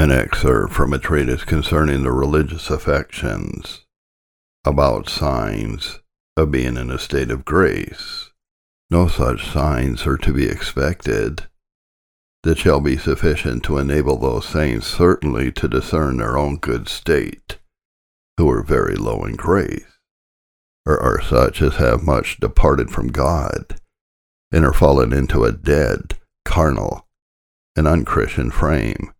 An excerpt from a treatise concerning the religious affections about signs of being in a state of grace. No such signs are to be expected that shall be sufficient to enable those saints certainly to discern their own good state, who are very low in grace, or are such as have much departed from God, and are fallen into a dead, carnal, and unchristian frame.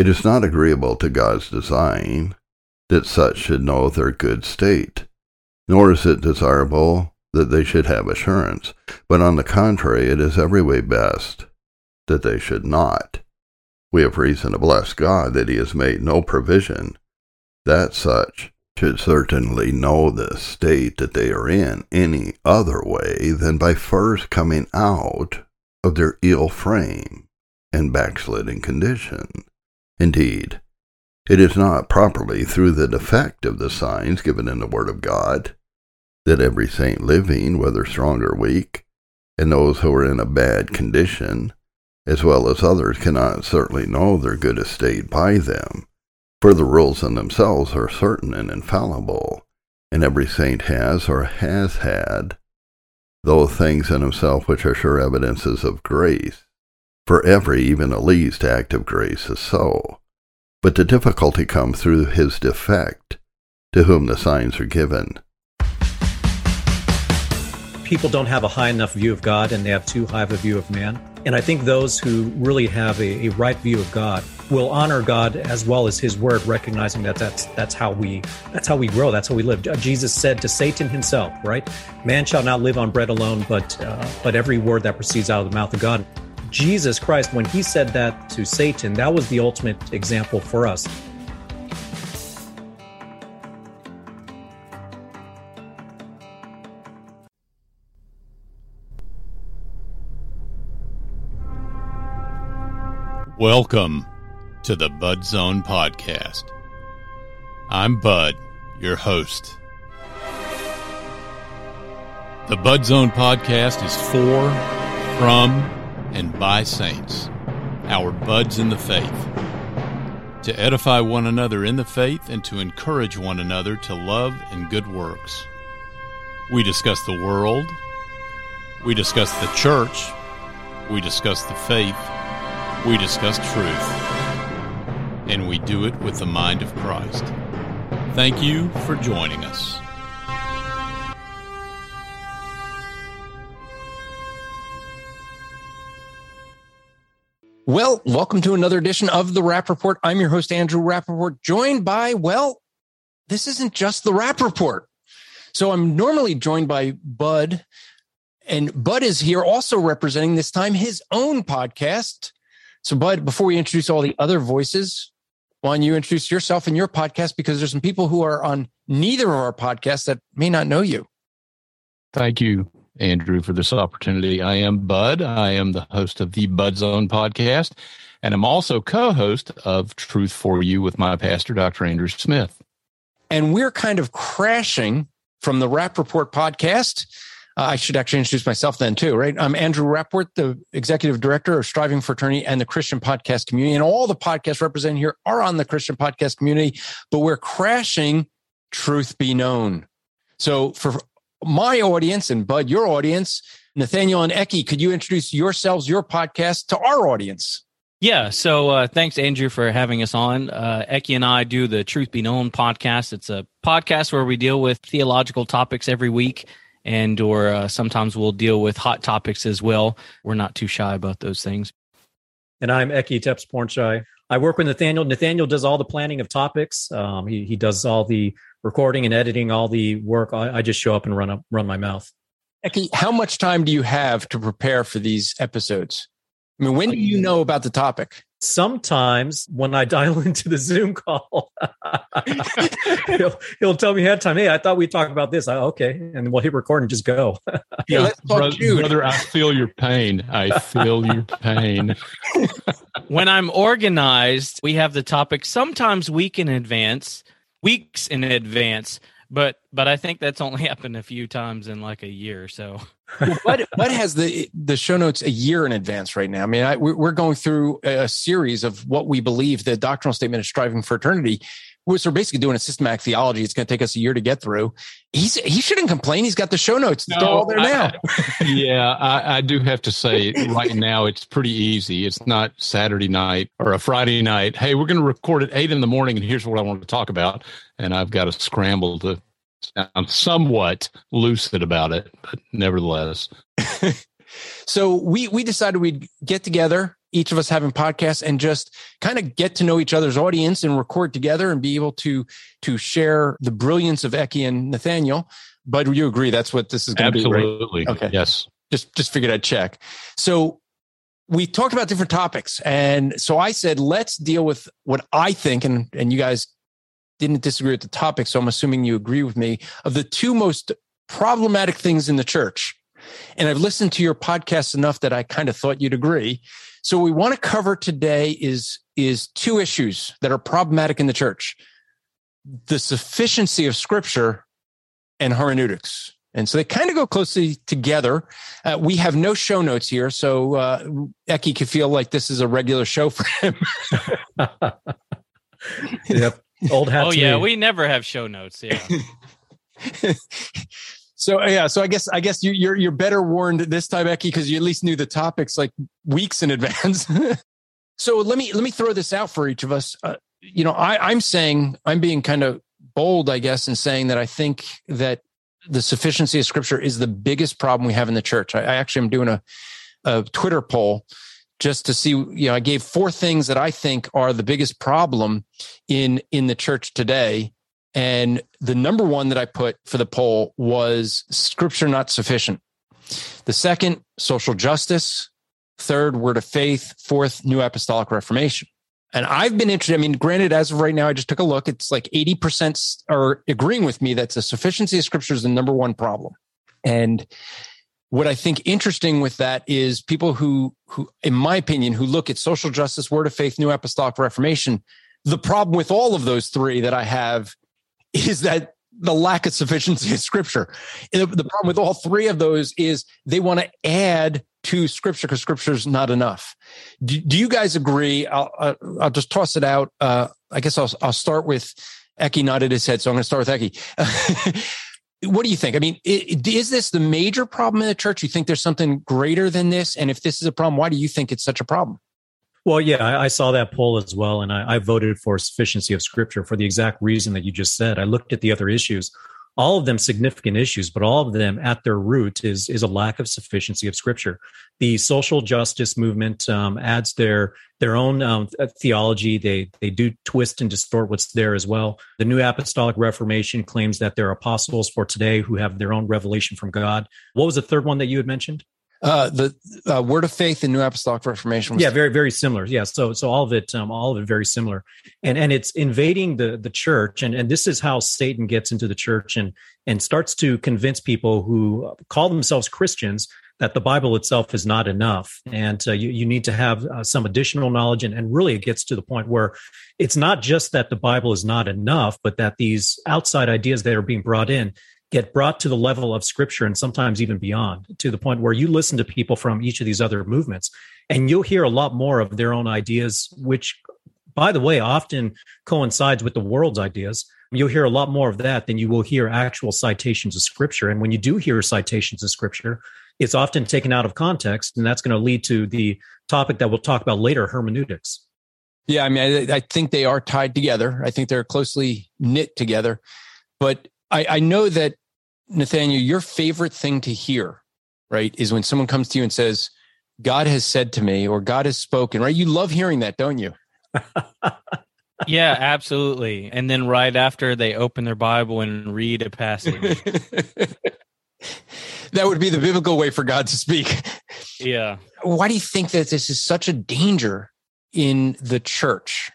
It is not agreeable to God's design that such should know their good state, nor is it desirable that they should have assurance, but on the contrary, it is every way best that they should not. We have reason to bless God that He has made no provision that such should certainly know the state that they are in any other way than by first coming out of their ill frame and backsliding condition. Indeed, it is not properly through the defect of the signs given in the Word of God that every saint living, whether strong or weak, and those who are in a bad condition, as well as others, cannot certainly know their good estate by them. For the rules in themselves are certain and infallible, and every saint has or has had those things in himself which are sure evidences of grace. For every, even the least, act of grace is so. But the difficulty comes through his defect, to whom the signs are given. People don't have a high enough view of God and they have too high of a view of man. And I think those who really have a, a right view of God will honor God as well as his word, recognizing that that's, that's how we, that's how we grow. That's how we live. Jesus said to Satan himself, right? Man shall not live on bread alone, but, uh, but every word that proceeds out of the mouth of God. Jesus Christ, when he said that to Satan, that was the ultimate example for us. Welcome to the Bud Zone Podcast. I'm Bud, your host. The Bud Zone Podcast is for, from, and by saints, our buds in the faith, to edify one another in the faith and to encourage one another to love and good works. We discuss the world, we discuss the church, we discuss the faith, we discuss truth, and we do it with the mind of Christ. Thank you for joining us. Well, welcome to another edition of the Rapp Report. I'm your host, Andrew Rappaport, joined by, well, this isn't just the Rapp Report. So I'm normally joined by Bud, and Bud is here also representing this time his own podcast. So, Bud, before we introduce all the other voices, why don't you introduce yourself and your podcast? Because there's some people who are on neither of our podcasts that may not know you. Thank you. Andrew, for this opportunity. I am Bud. I am the host of the Bud Zone podcast, and I'm also co host of Truth for You with my pastor, Dr. Andrew Smith. And we're kind of crashing from the Rapp Report podcast. Uh, I should actually introduce myself then, too, right? I'm Andrew Rappaport, the executive director of Striving for Eternity and the Christian podcast community. And all the podcasts represented here are on the Christian podcast community, but we're crashing Truth Be Known. So for my audience and Bud, your audience, Nathaniel and Ekkie, could you introduce yourselves, your podcast to our audience? Yeah. So uh, thanks, Andrew, for having us on. Uh, Ekkie and I do the Truth Be Known podcast. It's a podcast where we deal with theological topics every week and or uh, sometimes we'll deal with hot topics as well. We're not too shy about those things. And I'm Ekkie Tepsupornchai. I work with Nathaniel. Nathaniel does all the planning of topics. Um, he, he does all the recording and editing, all the work. I, I just show up and run up, run my mouth. Ekkie, how much time do you have to prepare for these episodes? I mean, when do you know about the topic? Sometimes when I dial into the Zoom call, he'll, he'll tell me ahead of time, Hey, I thought we'd talk about this. I, okay. And we'll hit record and just go. yeah, brother, brother, I feel your pain. I feel your pain. when I'm organized, we have the topic sometimes week in advance weeks in advance. But but I think that's only happened a few times in like a year. So Bud, Bud has the the show notes a year in advance right now. I mean, I, we're going through a series of what we believe the doctrinal statement of striving for Which we're basically doing a systematic theology. It's going to take us a year to get through. He's he shouldn't complain. He's got the show notes. No, all there now. I, yeah, I, I do have to say, right now it's pretty easy. It's not Saturday night or a Friday night. Hey, we're going to record at eight in the morning, and here's what I want to talk about. And I've got to scramble to sound somewhat lucid about it, but nevertheless. so we we decided we'd get together each of us having podcasts and just kind of get to know each other's audience and record together and be able to to share the brilliance of Ekkie and Nathaniel. But you agree that's what this is going to be, right? Absolutely. Okay. Yes. Just just figured I'd check. So we talked about different topics, and so I said let's deal with what I think, and and you guys didn't disagree with the topic, so I'm assuming you agree with me of the two most problematic things in the church. And I've listened to your podcast enough that I kind of thought you'd agree. So what we want to cover today is is two issues that are problematic in the church. The sufficiency of scripture and hermeneutics. And so they kind of go closely together. Uh, we have no show notes here, so uh, Ekkie could feel like this is a regular show for him. yep, old hat. Oh yeah, me. we never have show notes. Yeah. So yeah, so I guess I guess you, are you're, you're better warned this time, Ekkie, because you at least knew the topics like weeks in advance. so let me let me throw this out for each of us. Uh, you know, I, I'm saying I'm being kind of bold, I guess, in saying that I think that the sufficiency of Scripture is the biggest problem we have in the church. I, I actually am doing a a Twitter poll just to see you know i gave four things that i think are the biggest problem in in the church today and the number one that I put for the poll was scripture not sufficient. The second, social justice. Third, word of faith. Fourth, new apostolic reformation. And I've been interested. I mean, granted, as of right now, I just took a look. It's like 80% are agreeing with me that the sufficiency of scripture is the number one problem. And what I think interesting with that is people who, who, in my opinion, who look at social justice, word of faith, new apostolic reformation. The problem with all of those three that I have is that the lack of sufficiency of scripture. The problem with all three of those is they want to add to scripture because scripture is not enough. Do, do, you guys agree? I'll, I'll just toss it out. Uh, I guess I'll, I'll start with Ekkie nodded his head. So I'm going to start with Ekkie. what do you think? I mean, is this the major problem in the church? You think there's something greater than this? And if this is a problem, why do you think it's such a problem? Well, yeah, I, I, saw that poll as well, and I, I, voted for sufficiency of scripture for the exact reason that you just said. I looked at the other issues, all of them significant issues, but all of them at their root is is a lack of sufficiency of scripture. The social justice movement um, adds their their own um, theology. They they do twist and distort what's there as well. The New Apostolic Reformation claims that there are apostles for today who have their own revelation from God. What was the third one that you had mentioned? Uh, the uh, Word of Faith and New Apostolic Reformation. yeah, very very similar. Yeah, so so all of it, um, all of it very similar, and and it's invading the the church, and and this is how Satan gets into the church and and starts to convince people who call themselves Christians that the Bible itself is not enough, and uh, you you need to have uh, some additional knowledge, and and really it gets to the point where it's not just that the Bible is not enough, but that these outside ideas that are being brought in get brought to the level of scripture and sometimes even beyond to the point where you listen to people from each of these other movements and you'll hear a lot more of their own ideas which by the way often coincides with the world's ideas. You'll hear a lot more of that than you will hear actual citations of scripture. And when you do hear citations of scripture it's often taken out of context and that's going to lead to the topic that we'll talk about later hermeneutics. Yeah i mean I, I think they are tied together. I think they're closely knit together. But I, I know that Nathaniel, your favorite thing to hear, right, is when someone comes to you and says, God has said to me or God has spoken, right? You love hearing that, don't you? yeah, absolutely. And then right after they open their Bible and read a passage. that would be the biblical way for God to speak. Yeah. Why do you think that this is such a danger in the church?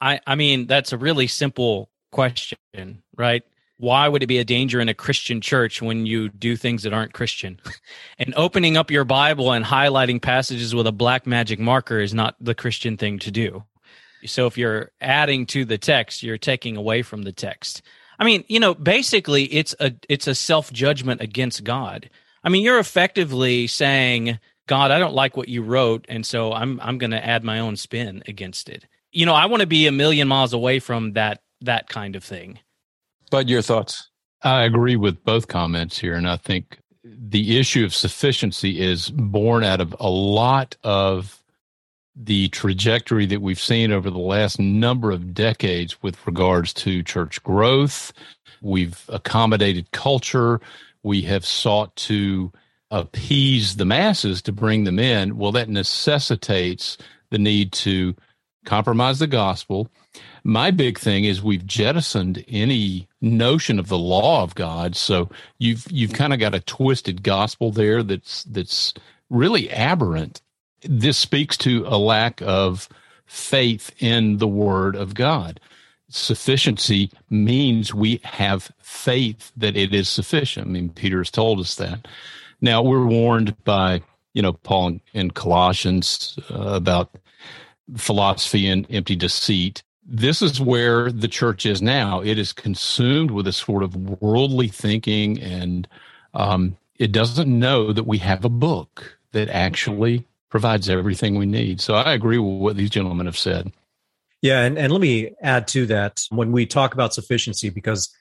I, I mean, that's a really simple question, right? Why would it be a danger in a Christian church when you do things that aren't Christian? and opening up your Bible and highlighting passages with a black magic marker is not the Christian thing to do. So if you're adding to the text, you're taking away from the text. I mean, you know, basically it's a it's a self-judgment against God. I mean, you're effectively saying, God, I don't like what you wrote, and so I'm I'm going to add my own spin against it. You know, I want to be a million miles away from that that kind of thing. But your thoughts? I agree with both comments here, and I think the issue of sufficiency is born out of a lot of the trajectory that we've seen over the last number of decades with regards to church growth. We've accommodated culture. We have sought to appease the masses to bring them in. Well, that necessitates the need to compromise the gospel. My big thing is we've jettisoned any notion of the law of God. So you've you've kind of got a twisted gospel there that's that's really aberrant. This speaks to a lack of faith in the word of God. Sufficiency means we have faith that it is sufficient. I mean, Peter has told us that. Now we're warned by you know Paul in Colossians uh, about philosophy and empty deceit this is where the church is now. It is consumed with a sort of worldly thinking, and um, it doesn't know that we have a book that actually provides everything we need. So I agree with what these gentlemen have said. Yeah, and, and let me add to that when we talk about sufficiency, because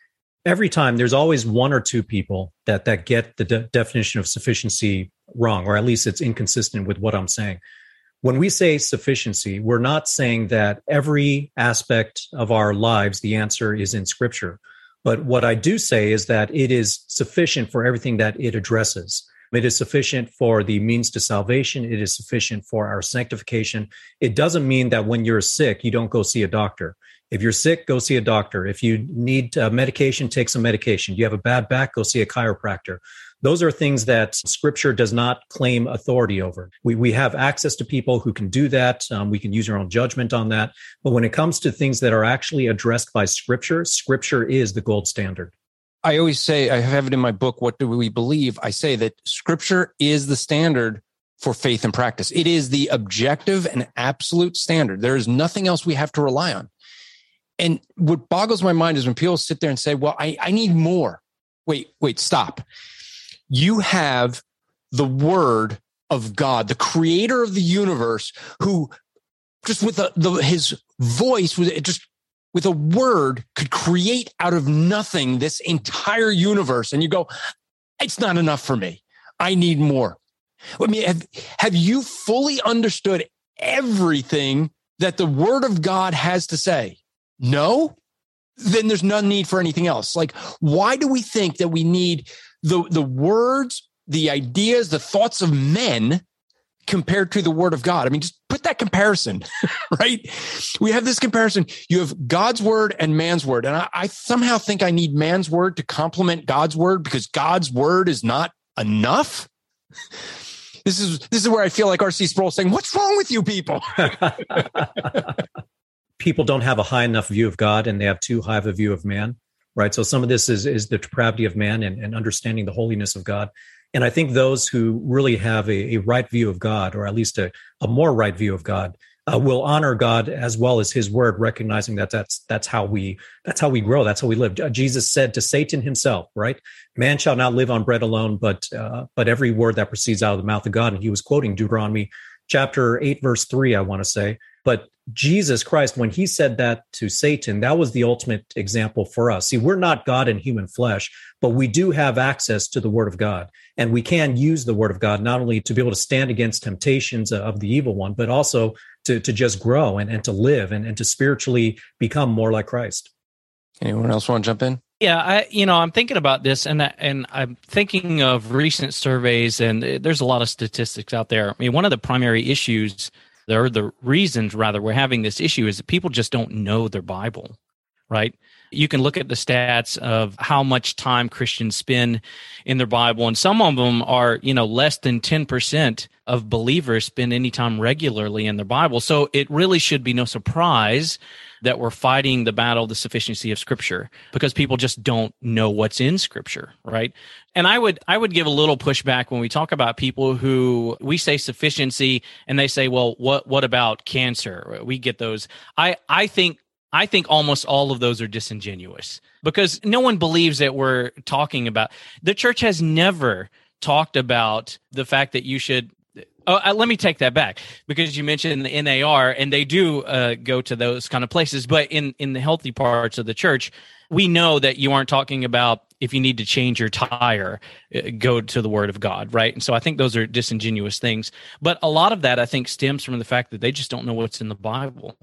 every time there's always one or two people that that get the de- definition of sufficiency wrong, or at least it's inconsistent with what I'm saying when we say sufficiency, we're not saying that every aspect of our lives, the answer is in scripture. But what I do say is that it is sufficient for everything that it addresses. It is sufficient for the means to salvation. It is sufficient for our sanctification. It doesn't mean that when you're sick, you don't go see a doctor. If you're sick, go see a doctor. If you need uh, medication, take some medication. You have a bad back, go see a chiropractor. Those are things that scripture does not claim authority over. We, we have access to people who can do that. Um, we can use our own judgment on that. But when it comes to things that are actually addressed by scripture, scripture is the gold standard. I always say, I have it in my book, What Do We Believe? I say that scripture is the standard for faith and practice. It is the objective and absolute standard. There is nothing else we have to rely on. And what boggles my mind is when people sit there and say, well, I, I need more. Wait, wait, stop you have the word of God, the creator of the universe, who just with the, the his voice, with just with a word, could create out of nothing this entire universe. And you go, it's not enough for me. I need more. I mean, have, have you fully understood everything that the word of God has to say? No? Then there's no need for anything else. Like, why do we think that we need the the words, the ideas, the thoughts of men compared to the word of God. I mean, just put that comparison, right? We have this comparison. You have God's word and man's word. And I, I, somehow think I need man's word to complement God's word because God's word is not enough. This is this is where I feel like RC Sproul saying, What's wrong with you people? people don't have a high enough view of God and they have too high of a view of man right? So some of this is is the depravity of man and, and understanding the holiness of God. And I think those who really have a, a right view of God, or at least a, a more right view of God, uh, will honor God as well as His Word, recognizing that that's that's how we that's how we grow, that's how we live. Uh, Jesus said to Satan himself, right? Man shall not live on bread alone, but uh, but every word that proceeds out of the mouth of God. And he was quoting Deuteronomy chapter eight, verse three, I want to say. But Jesus Christ, when he said that to Satan, that was the ultimate example for us. See, we're not God in human flesh, but we do have access to the word of God. And we can use the word of God not only to be able to stand against temptations of the evil one, but also to, to just grow and, and to live and, and to spiritually become more like Christ. Anyone else want to jump in? Yeah, I you know I'm thinking about this and and I'm thinking of recent surveys and there's a lot of statistics out there. I mean, one of the primary issues or the reasons rather we're having this issue is that people just don't know their Bible, right? You can look at the stats of how much time Christians spend in their Bible, and some of them are, you know, less than 10% of believers spend any time regularly in their Bible. So it really should be no surprise that we're fighting the battle of the sufficiency of scripture because people just don't know what's in scripture right? And i would i would give a little pushback when we talk about people who we say sufficiency and they say well what what about cancer? We get those. I i think I think almost all of those are disingenuous because no one believes that we're talking about the church has never talked about the fact that you should Oh, uh, let me take that back because you mentioned the NAR, and they do uh, go to those kind of places. But in in the healthy parts of the church, we know that you aren't talking about if you need to change your tire, uh, go to the Word of God, right? And so I think those are disingenuous things. But a lot of that I think stems from the fact that they just don't know what's in the Bible.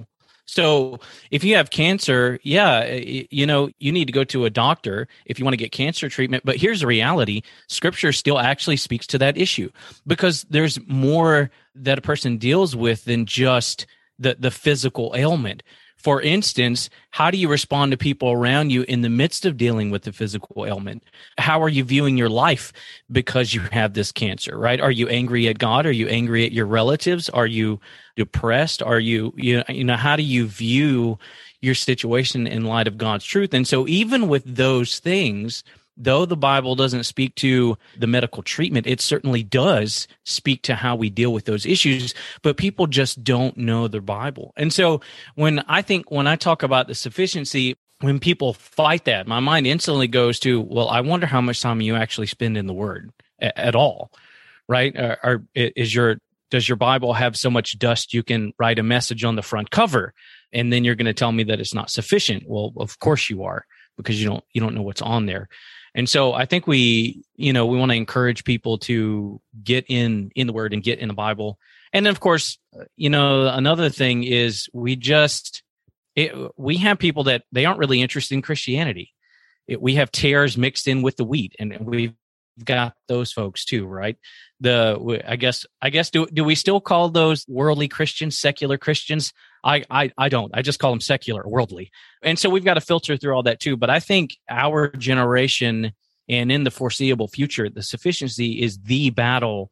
So if you have cancer, yeah, you know, you need to go to a doctor if you want to get cancer treatment. But here's the reality scripture still actually speaks to that issue because there's more that a person deals with than just the, the physical ailment. For instance, how do you respond to people around you in the midst of dealing with the physical ailment? How are you viewing your life because you have this cancer, right? Are you angry at God? Are you angry at your relatives? Are you depressed? Are you, you, you know, how do you view your situation in light of God's truth? And so even with those things, though the Bible doesn't speak to the medical treatment, it certainly does speak to how we deal with those issues, but people just don't know their Bible. And so when I think, when I talk about the sufficiency, when people fight that, my mind instantly goes to, well, I wonder how much time you actually spend in the Word at, at all, right? Or, or is your does your Bible have so much dust you can write a message on the front cover, and then you're going to tell me that it's not sufficient? Well, of course you are because you don't you don't know what's on there. And so I think we, you know, we want to encourage people to get in in the word and get in the Bible. And then of course, uh, you know, another thing is we just it, we have people that they aren't really interested in Christianity. It, we have tares mixed in with the wheat and we've got those folks too, right? The I guess I guess do do we still call those worldly Christians, secular Christians? I, I I don't. I just call them secular, worldly. And so we've got to filter through all that too. But I think our generation and in the foreseeable future, the sufficiency is the battle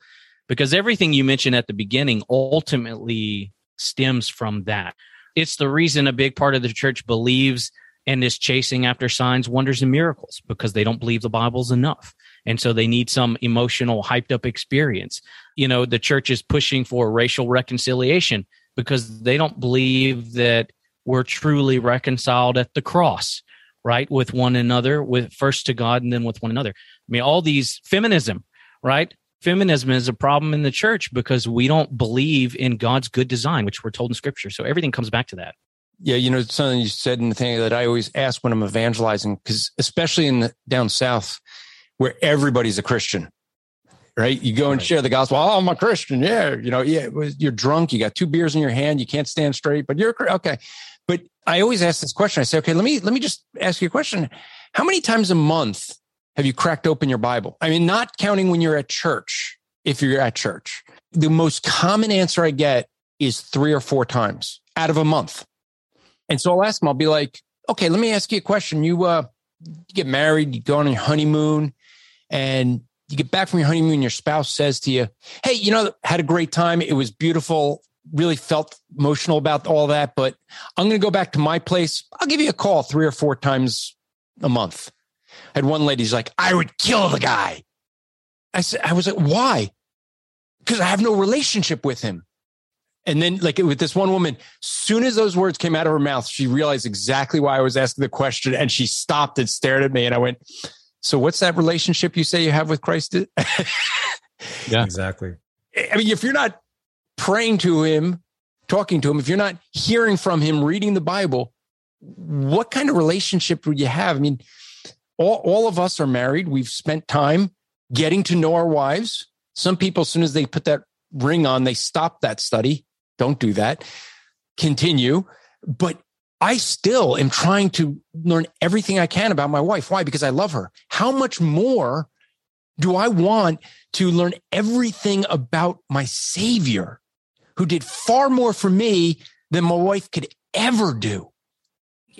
because everything you mentioned at the beginning ultimately stems from that. It's the reason a big part of the church believes and is chasing after signs, wonders, and miracles because they don't believe the Bible's enough. And so they need some emotional, hyped up experience. You know, the church is pushing for racial reconciliation because they don't believe that we're truly reconciled at the cross, right? With one another, with first to God and then with one another. I mean, all these feminism, right? Feminism is a problem in the church because we don't believe in God's good design, which we're told in scripture. So everything comes back to that. Yeah, you know, something you said in the thing that I always ask when I'm evangelizing, because especially in the, down south, where everybody's a Christian, right? You go and right. share the gospel. Oh, I'm a Christian. Yeah. You know, yeah, you're drunk. You got two beers in your hand. You can't stand straight, but you're okay. But I always ask this question. I say, okay, let me, let me just ask you a question. How many times a month have you cracked open your Bible? I mean, not counting when you're at church, if you're at church. The most common answer I get is three or four times out of a month. And so I'll ask them, I'll be like, okay, let me ask you a question. You, uh, you get married, you go on your honeymoon, and you get back from your honeymoon, your spouse says to you, Hey, you know, had a great time. It was beautiful. Really felt emotional about all that, but I'm going to go back to my place. I'll give you a call three or four times a month. I had one lady's like, I would kill the guy. I said, I was like, why? Because I have no relationship with him. And then, like with this one woman, soon as those words came out of her mouth, she realized exactly why I was asking the question, and she stopped and stared at me. And I went, so what's that relationship you say you have with Christ? yeah, exactly. I mean, if you're not praying to him, talking to him, if you're not hearing from him, reading the Bible, what kind of relationship would you have? I mean, all, all of us are married. We've spent time getting to know our wives. Some people, as soon as they put that ring on, they stop that study. Don't do that. Continue. But I still am trying to learn everything I can about my wife. Why? Because I love her. How much more do I want to learn everything about my Savior who did far more for me than my wife could ever do?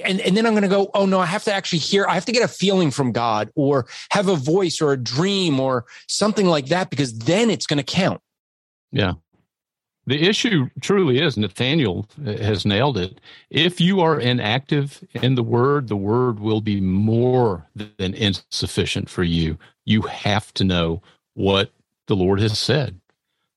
And, and then I'm going to go, oh no, I have to actually hear, I have to get a feeling from God or have a voice or a dream or something like that because then it's going to count. Yeah. The issue truly is Nathaniel uh, has nailed it. If you are inactive in the word, the word will be more than insufficient for you. You have to know what the Lord has said.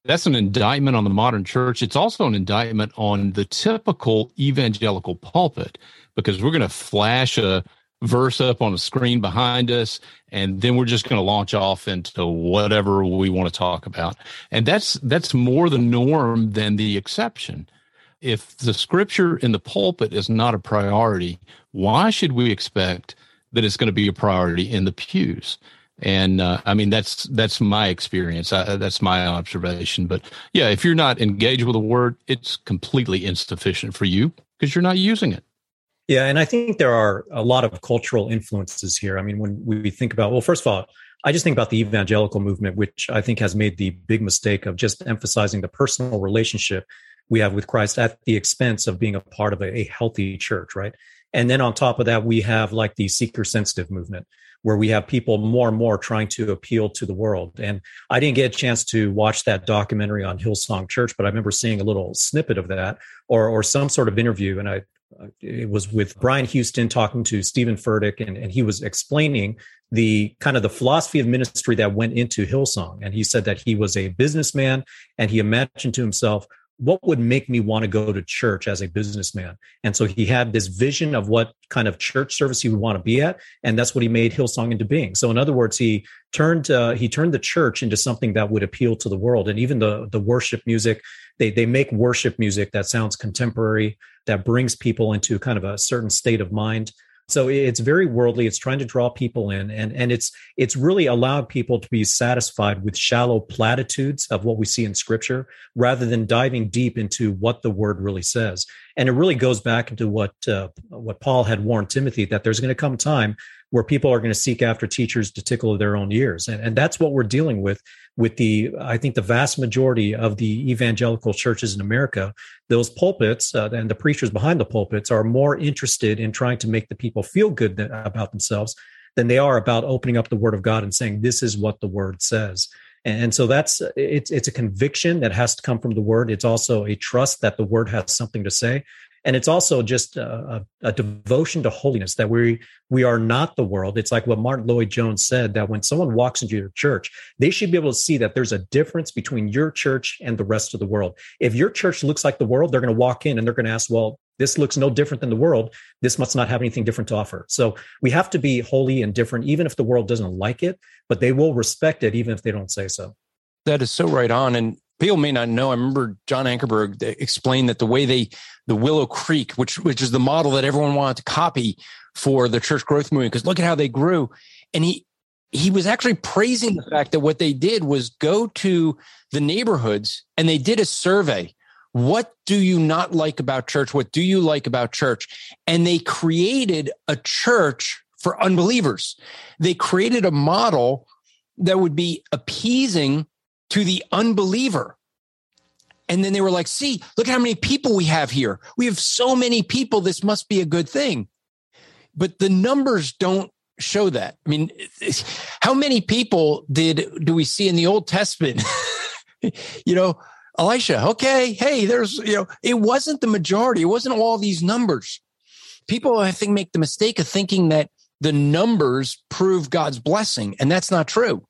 That's an indictment on the modern church. It's also an indictment on the typical evangelical pulpit because we're going to flash a, verse up on a screen behind us, and then we're just going to launch off into whatever we want to talk about. And that's that's more the norm than the exception. If the scripture in the pulpit is not a priority, why should we expect that it's going to be a priority in the pews? And uh, I mean that's that's my experience. I, that's my observation. But yeah, if you're not engaged with the word, it's completely insufficient for you because you're not using it. Yeah, and I think there are a lot of cultural influences here. I mean, when we think about, well, first of all, I just think about the evangelical movement, which I think has made the big mistake of just emphasizing the personal relationship we have with Christ at the expense of being a part of a, a healthy church, right? And then on top of that, we have like the seeker sensitive movement, where we have people more and more trying to appeal to the world. And I didn't get a chance to watch that documentary on Hillsong Church, but I remember seeing a little snippet of that or or some sort of interview. And I it was with Brian Houston talking to Steven Furtick, and, and he was explaining the kind of the philosophy of ministry that went into Hillsong. And he said that he was a businessman and he imagined to himself, what would make me want to go to church as a businessman? And so he had this vision of what kind of church service he would want to be at, and that's what he made Hillsong into being. So in other words, he turned uh, he turned the church into something that would appeal to the world, and even the the worship music. They they make worship music that sounds contemporary, that brings people into kind of a certain state of mind so it's very worldly it's trying to draw people in and and it's it's really allowed people to be satisfied with shallow platitudes of what we see in scripture rather than diving deep into what the word really says. And it really goes back into what uh, what paul had warned timothy that there's going to come time where people are going to seek after teachers to tickle their own ears. And, and that's what we're dealing with with the i think the vast majority of the evangelical churches in america those pulpits uh, and the preachers behind the pulpits are more interested in trying to make the people feel good about themselves than they are about opening up the word of god and saying this is what the word says. And so that's it's it's a conviction that has to come from the word. It's also a trust that the word has something to say and it's also just a, a, devotion to holiness that we we are not the world. It's like what Martyn Lloyd-Jones said that when someone walks into your church they should be able to see that there's a difference between your church and the rest of the world. If your church looks like the world they're going to walk in and they're going to ask well this looks no different than the world. This must not have anything different to offer. So we have to be holy and different even if the world doesn't like it but they will respect it even if they don't say so. That is so right on. And people may not know. I remember John Ankerberg explained that the way they, the Willow Creek, which which is the model that everyone wanted to copy for the church growth movement, because look at how they grew, and he he was actually praising the fact that what they did was go to the neighborhoods and they did a survey. What do you not like about church? What do you like about church? And they created a church for unbelievers. They created a model that would be appeasing to the unbeliever. And then they were like, see, look at how many people we have here. We have so many people. This must be a good thing. But the numbers don't show that. I mean, how many people did do we see in the Old Testament? you know, Elisha, okay, hey, there's, you know, it wasn't the majority. It wasn't all these numbers. People, I think, make the mistake of thinking that the numbers prove God's blessing, and that's not true.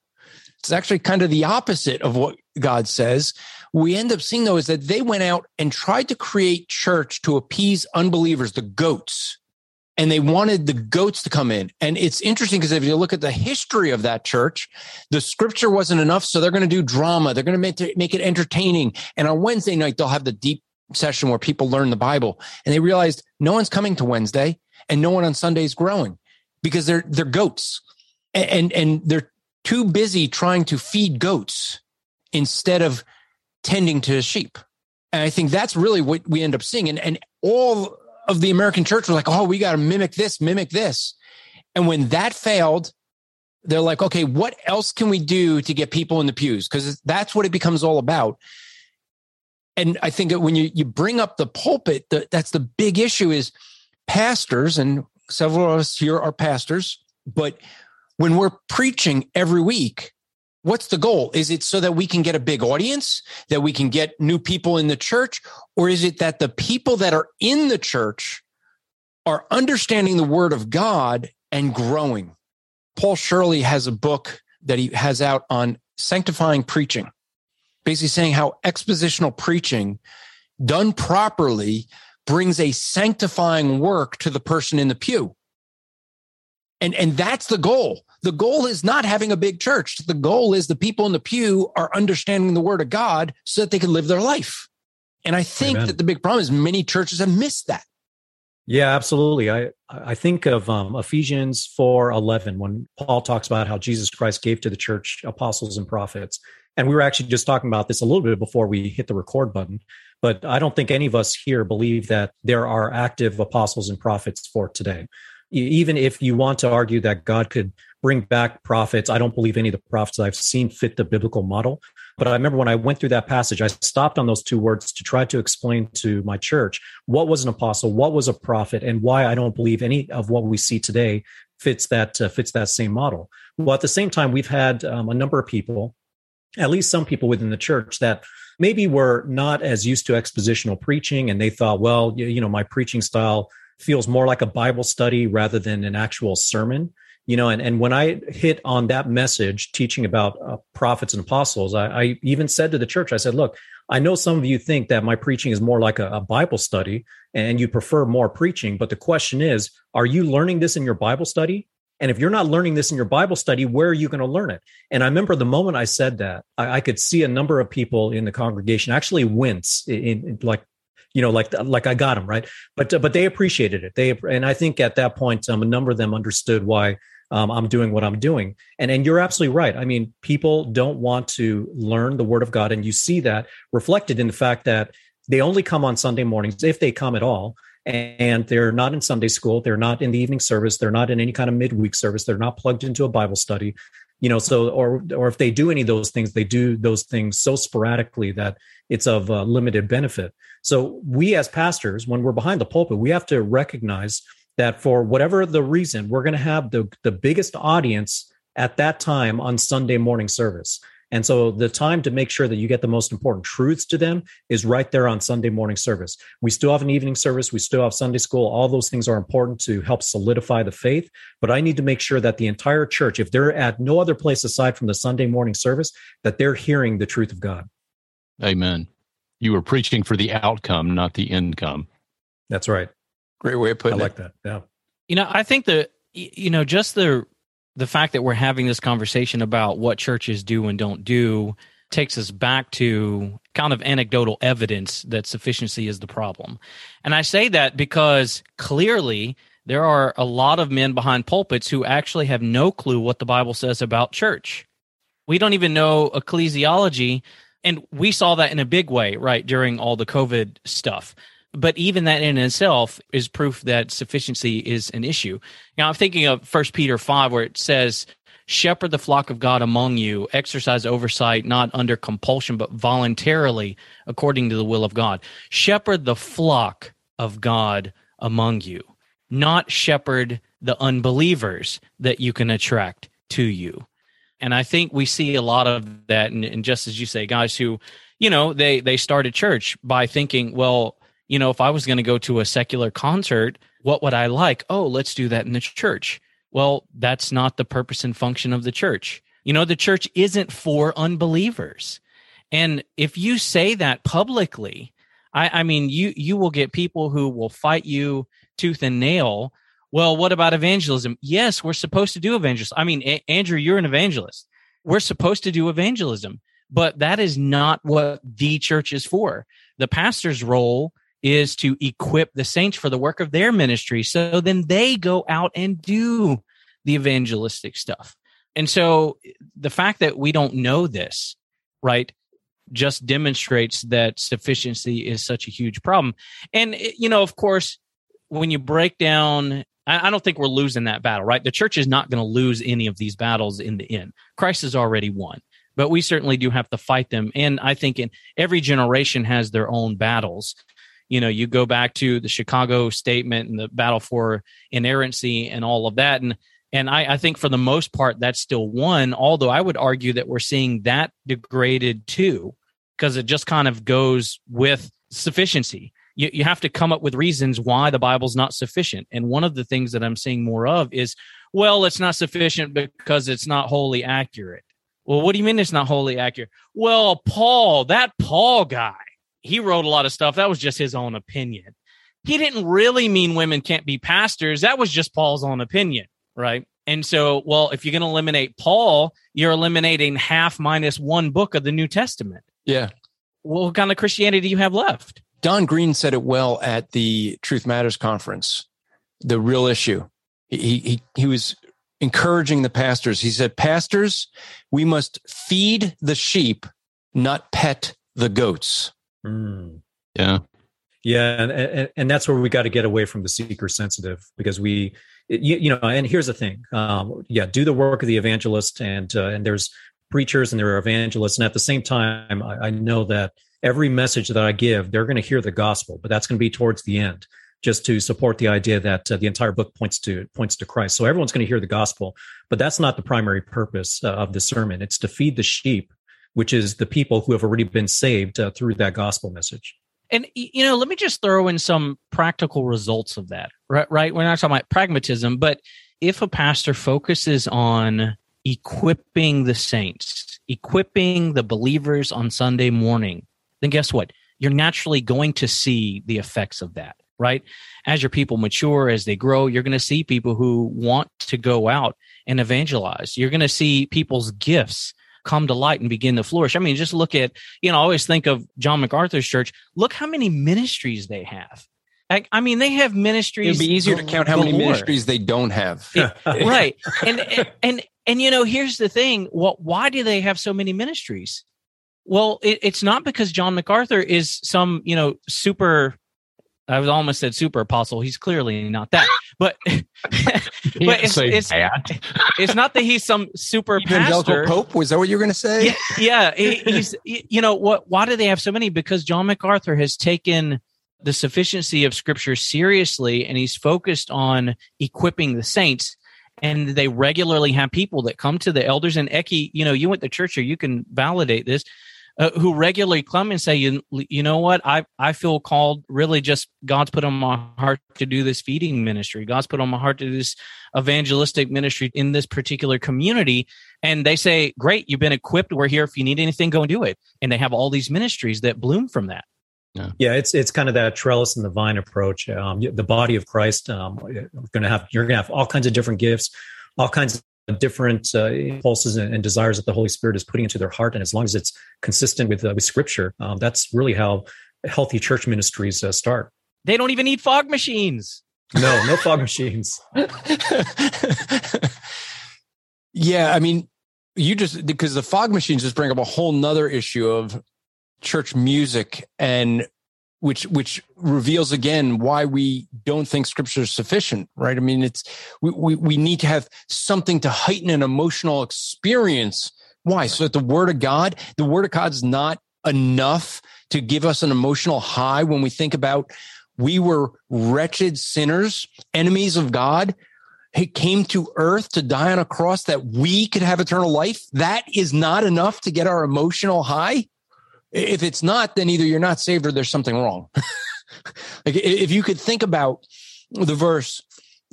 It's actually kind of the opposite of what God says. We end up seeing though is that they went out and tried to create church to appease unbelievers, the goats. And they wanted the goats to come in. And it's interesting because if you look at the history of that church, the scripture wasn't enough. So they're going to do drama. They're going to make, make it entertaining. And on Wednesday night, they'll have the deep session where people learn the Bible. And they realized no one's coming to Wednesday and no one on Sunday is growing because they're, they're goats. And, and, and they're too busy trying to feed goats instead of tending to sheep. And I think that's really what we end up seeing. And, and all of the American church was like, oh, we got to mimic this, mimic this. And when that failed, they're like, okay, what else can we do to get people in the pews? Because that's what it becomes all about. And I think when you, you bring up the pulpit, the, that's the big issue is pastors, and several of us here are pastors, but when we're preaching every week, what's the goal? Is it so that we can get a big audience, that we can get new people in the church? Or is it that the people that are in the church are understanding the word of God and growing? Paul Shirley has a book that he has out on sanctifying preaching, basically saying how expositional preaching done properly brings a sanctifying work to the person in the pew. And, and that's the goal. The goal is not having a big church. The goal is the people in the pew are understanding the word of God so that they can live their life. And I think Amen. that the big problem is many churches have missed that. Yeah, absolutely. I I think of um, Ephesians four eleven when Paul talks about how Jesus Christ gave to the church apostles and prophets, and we were actually just talking about this a little bit before we hit the record button. But I don't think any of us here believe that there are active apostles and prophets for today. Even if you want to argue that God could bring back prophets, I don't believe any of the prophets I've seen fit the biblical model. But I remember when I went through that passage, I stopped on those two words to try to explain to my church what was an apostle, what was a prophet, and why I don't believe any of what we see today fits that uh, fits that same model. Well, at the same time, we've had um, a number of people, at least some people within the church, that maybe were not as used to expositional preaching, and they thought, well, you, you know, my preaching style feels more like a Bible study rather than an actual sermon you know and, and when i hit on that message teaching about uh, prophets and apostles I, I, even said to the church i said look i know some of you think that my preaching is more like a, a bible study and you prefer more preaching but the question is are you learning this in your bible study? And if you're not learning this in your bible study where are you going to learn it? And i remember the moment i said that i, I could see a number of people in the congregation actually wince in, in like you know, like like I got them right, but uh, but they appreciated it. They and I think at that point, um, a number of them understood why um, I'm doing what I'm doing. And and you're absolutely right. I mean, people don't want to learn the Word of God, and you see that reflected in the fact that they only come on Sunday mornings if they come at all. And they're not in Sunday school. They're not in the evening service. They're not in any kind of midweek service. They're not plugged into a Bible study you know so or or if they do any of those things they do those things so sporadically that it's of uh, limited benefit so we as pastors when we're behind the pulpit we have to recognize that for whatever the reason, we're going to have the, the biggest audience at that time on Sunday morning service. And so the time to make sure that you get the most important truths to them is right there on Sunday morning service. We still have an evening service. We still have Sunday school. All those things are important to help solidify the faith. But I need to make sure that the entire church, if they're at no other place aside from the Sunday morning service, that they're hearing the truth of God. Amen. You were preaching for the outcome, not the income. That's right. Great way of putting it. I like that. Yeah. You know, I think that you know just the the fact that we're having this conversation about what churches do and don't do takes us back to kind of anecdotal evidence that sufficiency is the problem. And I say that because clearly there are a lot of men behind pulpits who actually have no clue what the Bible says about church. We don't even know ecclesiology. And we saw that in a big way, right, during all the COVID stuff. But even that in itself is proof that sufficiency is an issue. Now I'm thinking of First Peter five, where it says, "Shepherd the flock of God among you, exercise oversight not under compulsion, but voluntarily, according to the will of God. Shepherd the flock of God among you, not shepherd the unbelievers that you can attract to you." And I think we see a lot of that, and, and just as you say, guys who you know they they started church by thinking well you know, if I was going to go to a secular concert, what would I like? Oh, let's do that in the church. Well, that's not the purpose and function of the church. You know, the church isn't for unbelievers. And if you say that publicly, I, I mean, you you will get people who will fight you tooth and nail. Well, what about evangelism? Yes, we're supposed to do evangelism. I mean, A- Andrew, you're an evangelist. We're supposed to do evangelism, but that is not what the church is for. The pastor's role is to equip the saints for the work of their ministry. So then they go out and do the evangelistic stuff. And so the fact that we don't know this, right, just demonstrates that sufficiency is such a huge problem. And, eh, you know, of course, when you break down, I don't think we're losing that battle, right? The church is not going to lose any of these battles in the end. Christ has already won, but we certainly do have to fight them. And I think in every generation has their own battles you know you go back to the chicago statement and the battle for inerrancy and all of that. And and I, I think for the most part that's still won although i would argue that we're seeing that degraded too because it just kind of goes with sufficiency. You, you have to come up with reasons why the bible's not sufficient. And one of the things that i'm seeing more of is well it's not sufficient because it's not wholly accurate. Well what do you mean it's not wholly accurate? Well paul that paul guy he wrote a lot of stuff. That was just his own opinion. He didn't really mean women can't be pastors. That was just Paul's own opinion, right? And so, well, if you're going to eliminate Paul, you're eliminating half minus one book of the New Testament. Yeah. Well, what kind of Christianity do you have left? Don Green said it well at the Truth Matters conference. The real issue. He he he was encouraging the pastors. He said, "Pastors, we must feed the sheep, not pet the goats." Mm. Yeah. Yeah, and, and, and that's where we got to get away from the seeker sensitive because we, you, you know, and here's the thing, um, yeah, do the work of the evangelist, and uh, and there's preachers and there are evangelists, and at the same time, I, I know that every message that I give, they're going to hear the gospel, but that's going to be towards the end, just to support the idea that uh, the entire book points to points to Christ. So everyone's going to hear the gospel, but that's not the primary purpose uh, of the sermon. It's to feed the sheep, which is the people who have already been saved uh, through that gospel message. And you know, let me just throw in some practical results of that. Right, right. We're not talking about pragmatism, but if a pastor focuses on equipping the saints, equipping the believers on Sunday morning, then guess what? You're naturally going to see the effects of that, right? As your people mature, as they grow, you're going to see people who want to go out and evangelize. You're going to see people's gifts come to light and begin to flourish. I mean, just look at, you know, I always think of John MacArthur's church. Look how many ministries they have. I, I mean, they have ministries. It'd be easier to count how many ministries they don't have. It- right. And, and, and, and, you know, here's the thing. What, why do they have so many ministries? Well, it, it's not because John MacArthur is some, you know, super, I was almost said super apostle. He's clearly not that, but, but Can't it's, it's, it's not that he's some super Evangelical pastor. Pope? Was that what you were going to say? yeah, yeah he- he's you know what why do they have so many because john macarthur has taken the sufficiency of scripture seriously and he's focused on equipping the saints and they regularly have people that come to the elders and Ekkie, you know you went to church or you can validate this uh, who regularly come and say you you know what? I i feel called really just god's put on my heart to do this feeding ministry. God's put on my heart to do this evangelistic ministry in this particular community. And they say great you've been equipped. We're here. If you need anything go and do it. And they have all these ministries that bloom from that. Yeah, it's it's kind of that trellis and the vine approach. Um, the body of Christ, um, going to have you're going to have all kinds of different gifts, all kinds of different uh, impulses and, and desires that the Holy Spirit is putting into their heart, and as long as it's consistent with uh, with Scripture, um, that's really how healthy church ministries uh, start. they don't even need fog machines No, no fog machines. yeah, I mean, you just because the fog machines just bring up a whole nother issue of church music and which which reveals again why we don't think scripture is sufficient right? I mean it's we, we we need to have something to heighten an emotional experience. Why? So that the word of god the word of god's not enough to give us an emotional high when we think about we were wretched sinners enemies of god he came to earth to die on a cross that we could have eternal life. That is not enough to get our emotional high if it's not then either you're not saved or there's something wrong. Like if you could think about the verse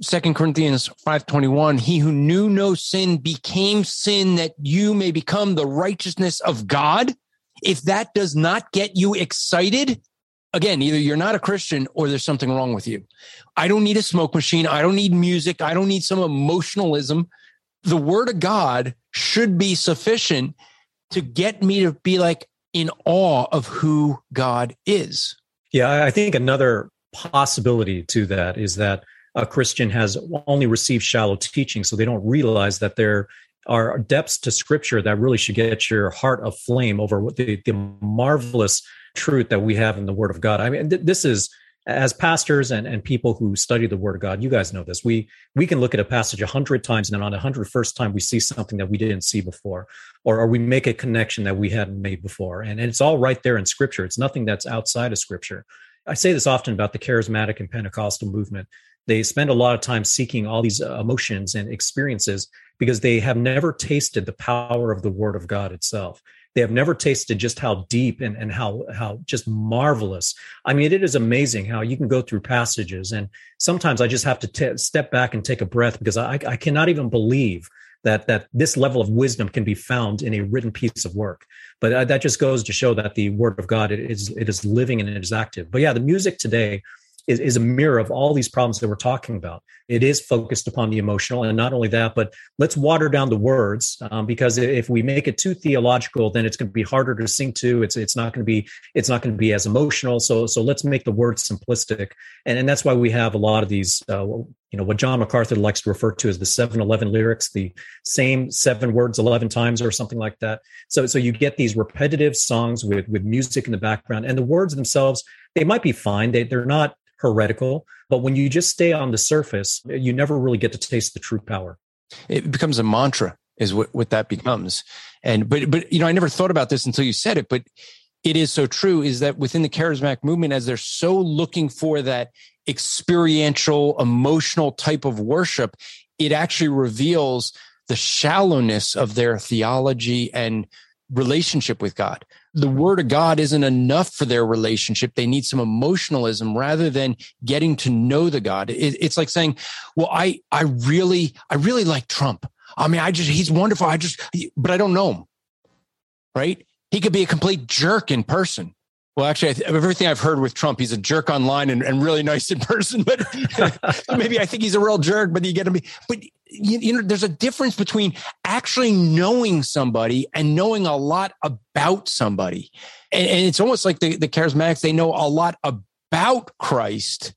Second Corinthians 5:21 he who knew no sin became sin that you may become the righteousness of God. If that does not get you excited again either you're not a Christian or there's something wrong with you. I don't need a smoke machine. I don't need music. I don't need some emotionalism. The word of God should be sufficient to get me to be like in awe of who God is. Yeah, I- think another possibility to that is that a Christian has only received shallow teaching, so they don't realize that there are depths to Scripture that really should get your heart aflame over the, the marvelous truth that we have in the Word of God. I mean, th- this is as pastors and, and people who study the Word of God. You guys know this. We we can look at a passage a hundred times, and on the hundred first time we see something that we didn't see before, or, or we make a connection that we hadn't made before, and, and it's all right there in Scripture. It's nothing that's outside of Scripture. I say this often about the charismatic and Pentecostal movement. They spend a lot of time seeking all these uh, emotions and experiences because they have never tasted the power of the Word of God itself. They have never tasted just how deep and, and how how just marvelous. I mean, it is amazing how you can go through passages, and sometimes I just have to t- step back and take a breath because I, I cannot even believe that that this level of wisdom can be found in a written piece of work. But uh, that just goes to show that the Word of God it is it is living and it is active. But yeah, the music today is, is a mirror of all these problems that we're talking about. It is focused upon the emotional, and not only that, but let's water down the words um, because if we make it too theological, then it's going to be harder to sing to. It's it's not going to be it's not going to be as emotional. So so let's make the words simplistic, and and that's why we have a lot of these. Uh, you know what John MacArthur likes to refer to as the 7-Eleven lyrics, the same seven words eleven times or something like that. So so you get these repetitive songs with with music in the background, and the words themselves they might be fine. They they're not heretical, but when you just stay on the surface, you never really get to taste the true power. It becomes a mantra, is what, what that becomes. And but but you know, I never thought about this until you said it, but it is so true is that within the charismatic movement, as they're so looking for that experiential, emotional type of worship, it actually reveals the shallowness of their theology and relationship with God. The word of God isn't enough for their relationship. They need some emotionalism rather than getting to know the God. It, it's like saying, well, I, I really, I really like Trump. I mean, I just, he's wonderful. I just, but I don't know him. Right. He could be a complete jerk in person. Well, actually, th- everything I've heard with Trump, he's a jerk online and, and really nice in person. But maybe I think he's a real jerk. But you get to be, But you, you know, there's a difference between actually knowing somebody and knowing a lot about somebody. And, and it's almost like the, the charismatics; they know a lot about Christ.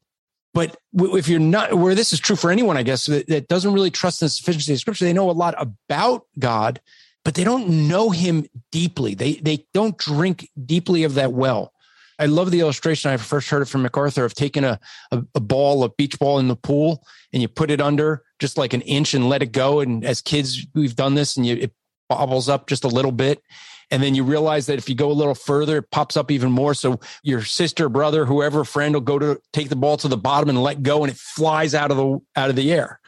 But if you're not, where this is true for anyone, I guess that, that doesn't really trust the sufficiency of Scripture, they know a lot about God but they don't know him deeply. They they don't drink deeply of that well. I love the illustration. I first heard it from MacArthur of taking a, a, a, ball, a beach ball in the pool, and you put it under just like an inch and let it go. And as kids, we've done this, and you, it bobbles up just a little bit. And then you realize that if you go a little further, it pops up even more. So your sister, brother, whoever, friend will go to take the ball to the bottom and let go, and it flies out of the out of the air,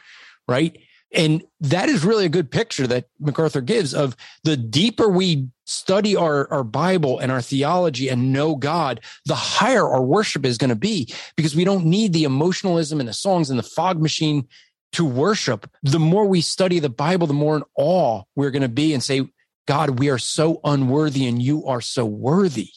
right? And that is really a good picture that MacArthur gives of the deeper we study our, our Bible and our theology and know God, the higher our worship is going to be because we don't need the emotionalism and the songs and the fog machine to worship. The more we study the Bible, the more in awe we're going to be and say, God, we are so unworthy and you are so worthy.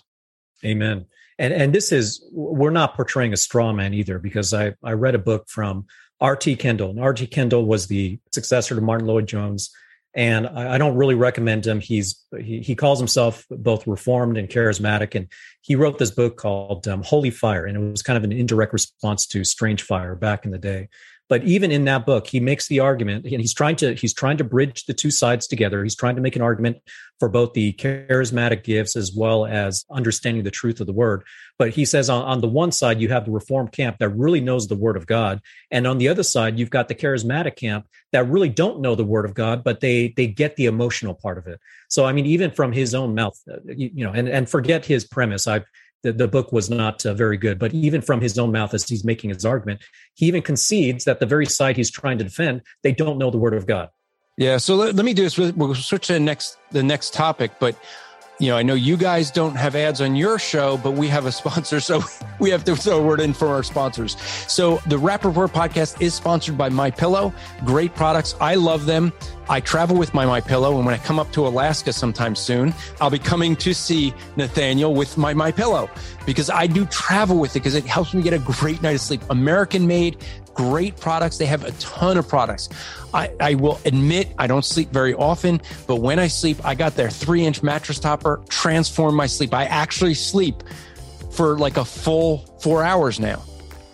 Amen. And and this is we're not portraying a straw man either because I I read a book from R.T. Kendall. And R.T. Kendall was the successor to Martyn Lloyd-Jones. And I, I don't really recommend him. He's he, he, calls himself both reformed and charismatic. And he wrote this book called um, Holy Fire, and it was kind of an indirect response to Strange Fire back in the day. But even in that book, he makes the argument, and he's trying to he's trying to bridge the two sides together. He's trying to make an argument for both the charismatic gifts as well as understanding the truth of the word. But he says on, on the one side, you have the reformed camp that really knows the word of God. And on the other side, you've got the charismatic camp that really don't know the word of God, but they they get the emotional part of it. So I mean, even from his own mouth, uh, you, you know, and, and forget his premise. I've the, the book was not uh, very good. But even from his own mouth, as he's making his argument, he even concedes that the very side he's trying to defend, they don't know the word of God. Yeah. So let, let me do this. We'll switch to the next the next topic, but you know, I know you guys don't have ads on your show, but we have a sponsor, so we have to throw a word in for our sponsors. So the Rapp Report podcast is sponsored by My Pillow. Great products. I love them. I travel with my My Pillow, and when I come up to Alaska sometime soon, I'll be coming to see Nathaniel with my My Pillow because I do travel with it because it helps me get a great night of sleep. American made, great products. They have a ton of products. I, I will admit I don't sleep very often, but when I sleep, I got their three inch mattress topper, transform my sleep. I actually sleep for like a full four hours now.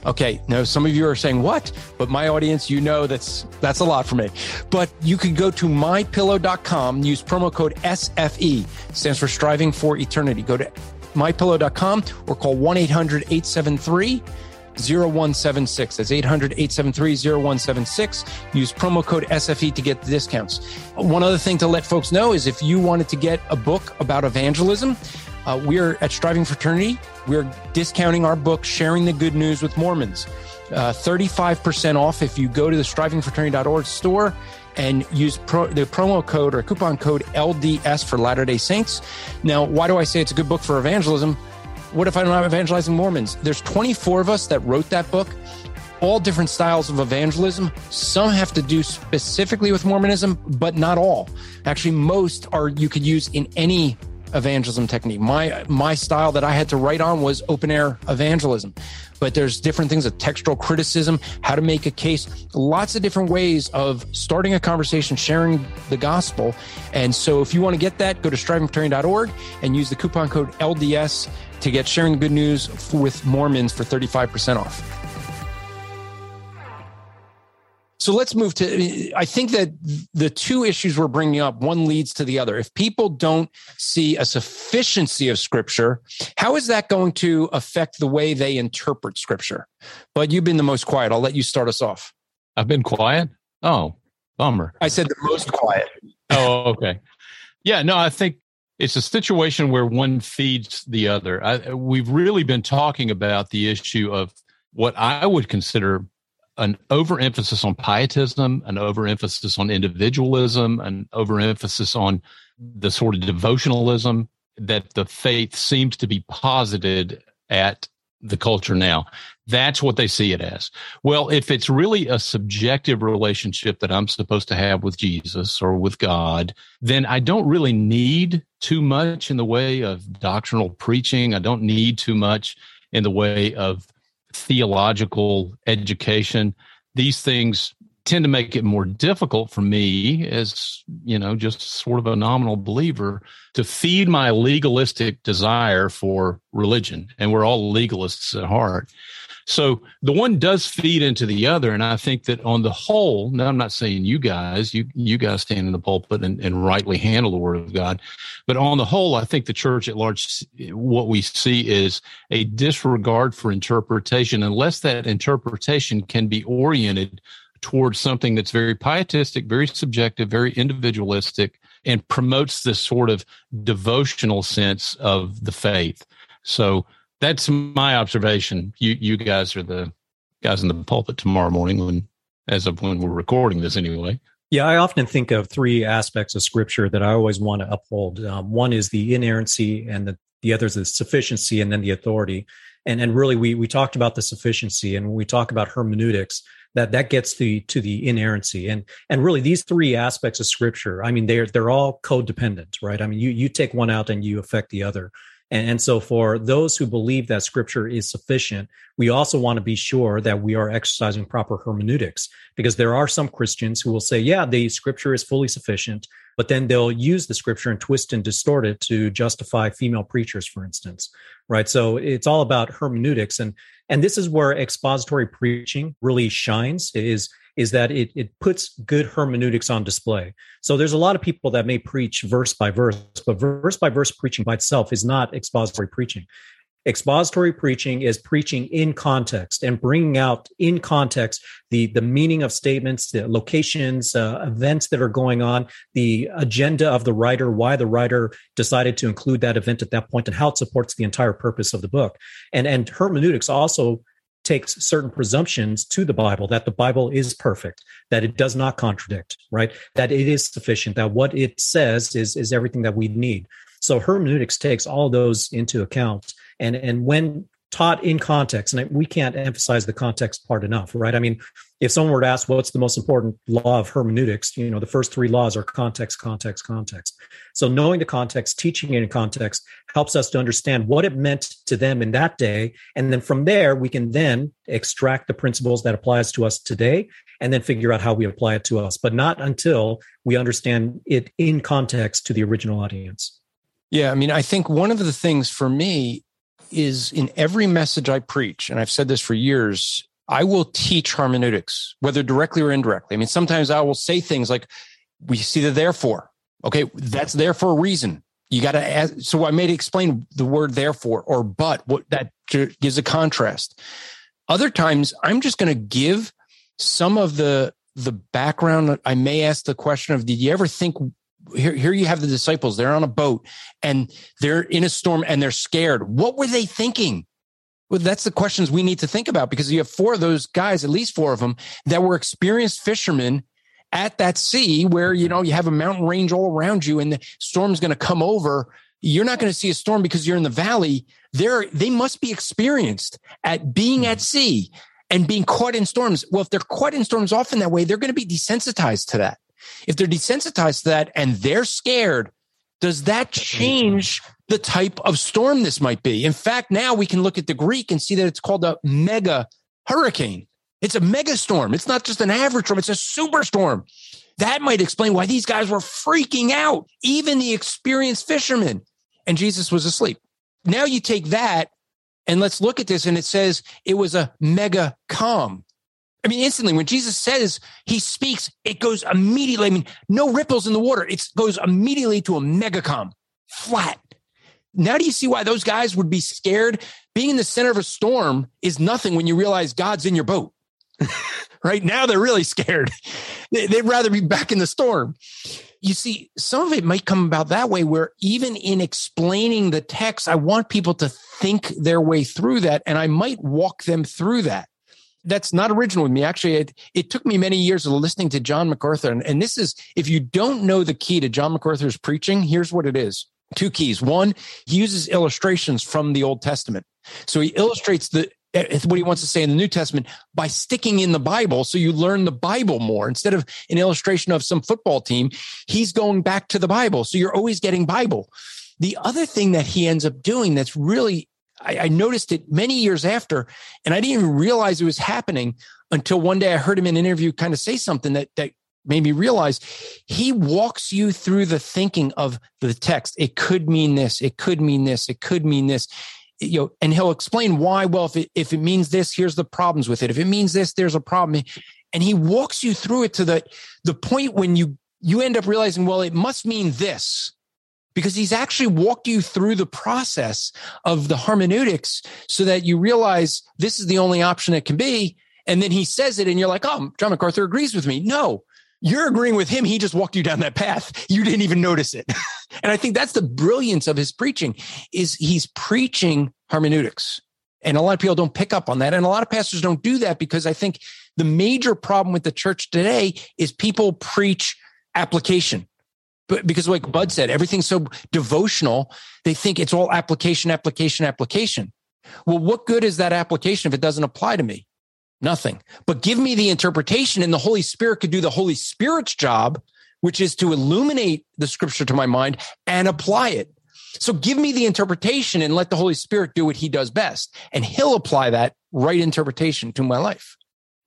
Okay, now some of you are saying what? But my audience, you know that's that's a lot for me. But you can go to mypillow.com, use promo code SFE, stands for striving for eternity. Go to mypillow.com or call 1-800-873 0176. That's 800 873 0176. Use promo code SFE to get the discounts. One other thing to let folks know is if you wanted to get a book about evangelism, uh, we're at Striving for Eternity. We're discounting our book, Sharing the Good News with Mormons. Uh, 35% off if you go to the strivingforeternity.org store and use pro, the promo code or coupon code LDS for Latter day Saints. Now, why do I say it's a good book for evangelism? What if I'm not evangelizing Mormons? There's 24 of us that wrote that book, all different styles of evangelism. Some have to do specifically with Mormonism, but not all. Actually, most are you could use in any evangelism technique. My my style that I had to write on was open air evangelism. But there's different things of textual criticism, how to make a case, lots of different ways of starting a conversation, sharing the gospel. And so if you want to get that, go to strivingforeternity.org and use the coupon code LDS to get sharing good news with Mormons for 35% off. So let's move to. I think that the two issues we're bringing up, one leads to the other. If people don't see a sufficiency of scripture, how is that going to affect the way they interpret scripture? But you've been the most quiet. I'll let you start us off. I've been quiet. Oh, bummer. I said the most quiet. oh, okay. Yeah, no, I think it's a situation where one feeds the other. I, we've really been talking about the issue of what I would consider an overemphasis on pietism, an overemphasis on individualism, an overemphasis on the sort of devotionalism that the faith seems to be posited at the culture now. That's what they see it as. Well, if it's really a subjective relationship that I'm supposed to have with Jesus or with God, then I don't really need too much in the way of doctrinal preaching. I don't need too much in the way of theological education. These things tend to make it more difficult for me as, you know, just sort of a nominal believer to feed my legalistic desire for religion. And we're all legalists at heart. So the one does feed into the other. And I think that on the whole, now I'm not saying you guys, you, you guys stand in the pulpit and, and rightly handle the word of God, but on the whole, I think the church at large, what we see is a disregard for interpretation unless that interpretation can be oriented towards something that's very pietistic, very subjective, very individualistic, and promotes this sort of devotional sense of the faith. So that's my observation. You you guys are the guys in the pulpit tomorrow morning when as of when we're recording this anyway. Yeah, I often think of three aspects of scripture that I always want to uphold. Um, one is the inerrancy, and the, the other is the sufficiency, and then the authority. And and really, we we talked about the sufficiency, and when we talk about hermeneutics, that that gets the to the inerrancy, and and really these three aspects of scripture. I mean, they're they're all codependent, right? I mean, you you take one out and you affect the other. And, and so, for those who believe that scripture is sufficient, we also want to be sure that we are exercising proper hermeneutics because there are some Christians who will say, yeah, the scripture is fully sufficient, but then they'll use the scripture and twist and distort it to justify female preachers, for instance. Right. So it's all about hermeneutics. And, and this is where expository preaching really shines is is that it, it puts good hermeneutics on display. So there's a lot of people that may preach verse by verse, but verse by verse preaching by itself is not expository preaching. Expository preaching is preaching in context and bringing out in context the, the meaning of statements, the locations, uh, events that are going on, the agenda of the writer, why the writer decided to include that event at that point, and how it supports the entire purpose of the book. And, and hermeneutics also takes certain presumptions to the Bible that the Bible is perfect, that it does not contradict, right? That it is sufficient, that what it says is, is everything that we need. So hermeneutics takes all those into account. And, and when taught in context, and we can't emphasize the context part enough, right? I mean, if someone were to ask what's the most important law of hermeneutics, you know, the first three laws are context, context, context. So knowing the context, teaching it in context helps us to understand what it meant to them in that day. And then from there, we can then extract the principles that applies to us today and then figure out how we apply it to us, but not until we understand it in context to the original audience. Yeah. I mean, I think one of the things for me is in every message I preach, and I've said this for years, I will teach hermeneutics, whether directly or indirectly. I mean, sometimes I will say things like, we see the therefore. Okay, that's there for a reason. You got to ask. So I may explain the word therefore or but, what that gives a contrast. Other times, I'm just going to give some of the the background. I may ask the question of, did you ever think here, here you have the disciples, they're on a boat and they're in a storm and they're scared. What were they thinking? Well, that's the questions we need to think about because you have four of those guys, at least four of them, that were experienced fishermen at that sea where, you mm-hmm. know, you have a mountain range all around you and the storm's going to come over. You're not going to see a storm because you're in the valley. They're, they must be experienced at being at mm-hmm. sea and being caught in storms. Well, if they're caught in storms often that way, they're going to be desensitized to that. If they're desensitized to that and they're scared, does that change the type of storm this might be? In fact, now we can look at the Greek and see that it's called a mega hurricane. It's a mega storm. It's not just an average storm, it's a superstorm. That might explain why these guys were freaking out, even the experienced fishermen. And Jesus was asleep. Now you take that and let's look at this. And it says it was a mega calm. I mean, instantly when Jesus says he speaks, it goes immediately. I mean, no ripples in the water. It goes immediately to a megacom, flat. Now do you see why those guys would be scared? Being in the center of a storm is nothing when you realize God's in your boat. right now, they're really scared. They'd rather be back in the storm. You see, some of it might come about that way, where even in explaining the text, I want people to think their way through that, and I might walk them through that. That's not original with me. Actually, it, it took me many years of listening to John MacArthur. And, and this is, if you don't know the key to John MacArthur's preaching, here's what it is two keys. One, he uses illustrations from the Old Testament. So he illustrates the Eh, what he wants to say in the New Testament by sticking in the Bible. So you learn the Bible more instead of an illustration of some football team. He's going back to the Bible. So you're always getting Bible. The other thing that he ends up doing that's really, I, I noticed it many years after, and I didn't even realize it was happening until one day I heard him in an interview kind of say something that, that made me realize he walks you through the thinking of the text. It could mean this. It could mean this. It could mean this you know, and he'll explain why. Well, if it, if it means this, here's the problems with it. If it means this, there's a problem. And he walks you through it to the, the point when you, you end up realizing, well, it must mean this because he's actually walked you through the process of the hermeneutics so that you realize this is the only option it can be. And then he says it and you're like, oh, John MacArthur agrees with me. No, you're agreeing with him. He just walked you down that path. You didn't even notice it. and I think that's the brilliance of his preaching is he's preaching hermeneutics. And a lot of people don't pick up on that. And a lot of pastors don't do that because I think the major problem with the church today is people preach application. But because like Bud said, everything's so devotional, they think it's all application, application, application. Well, what good is that application if it doesn't apply to me? Nothing. But give me the interpretation, and the Holy Spirit could do the Holy Spirit's job, which is to illuminate the scripture to my mind and apply it. So give me the interpretation and let the Holy Spirit do what he does best. And he'll apply that right interpretation to my life.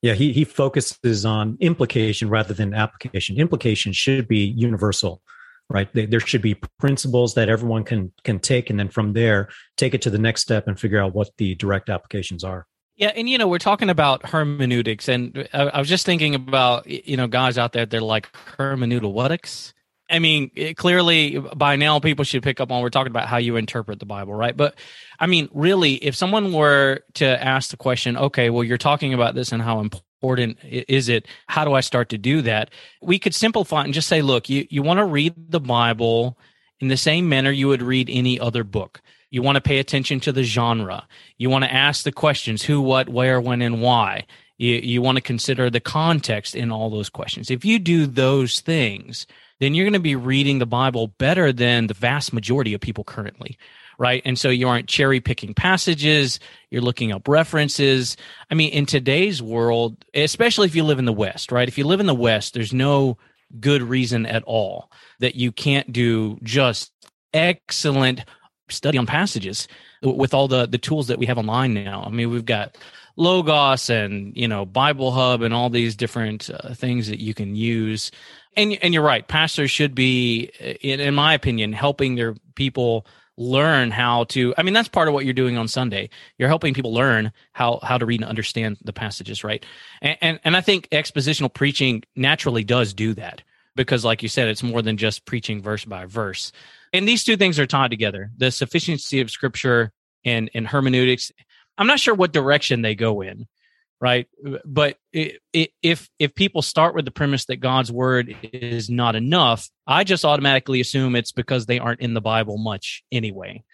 Yeah, he, he focuses on implication rather than application. Implication should be universal, right? There should be principles that everyone can can take, and then from there, take it to the next step and figure out what the direct applications are. Yeah, and you know we're talking about hermeneutics, and I, I was just thinking about you know guys out there they're like hermeneutics. I mean, it, clearly by now people should pick up on we're talking about how you interpret the Bible, right? But I mean, really, if someone were to ask the question, okay, well, you're talking about this and how important is it? How do I start to do that? We could simplify and just say, look, you you want to read the Bible in the same manner you would read any other book. You want to pay attention to the genre. You want to ask the questions who, what, where, when, and why. You, you want to consider the context in all those questions. If you do those things, then you're going to be reading the Bible better than the vast majority of people currently. Right. And so you aren't cherry picking passages. You're looking up references. I mean, in today's world, especially if you live in the West, right? If you live in the West, there's no good reason at all that you can't do just excellent study on passages with all the the tools that we have online now. I mean, we've got Logos and you know Bible Hub and all these different uh, things that you can use. And and you're right, pastors should be, in, in my opinion, helping their people learn how to i mean that's part of what you're doing on sunday. You're helping people learn how how to read and understand the passages right? And and, and i think expositional preaching naturally does do that because like you said it's more than just preaching verse by verse. And these two things are tied together the sufficiency of scripture and and hermeneutics. I'm not sure what direction they go in right but it, it, if if people start with the premise that god's word is not enough i just automatically assume it's because they aren't in the bible much anyway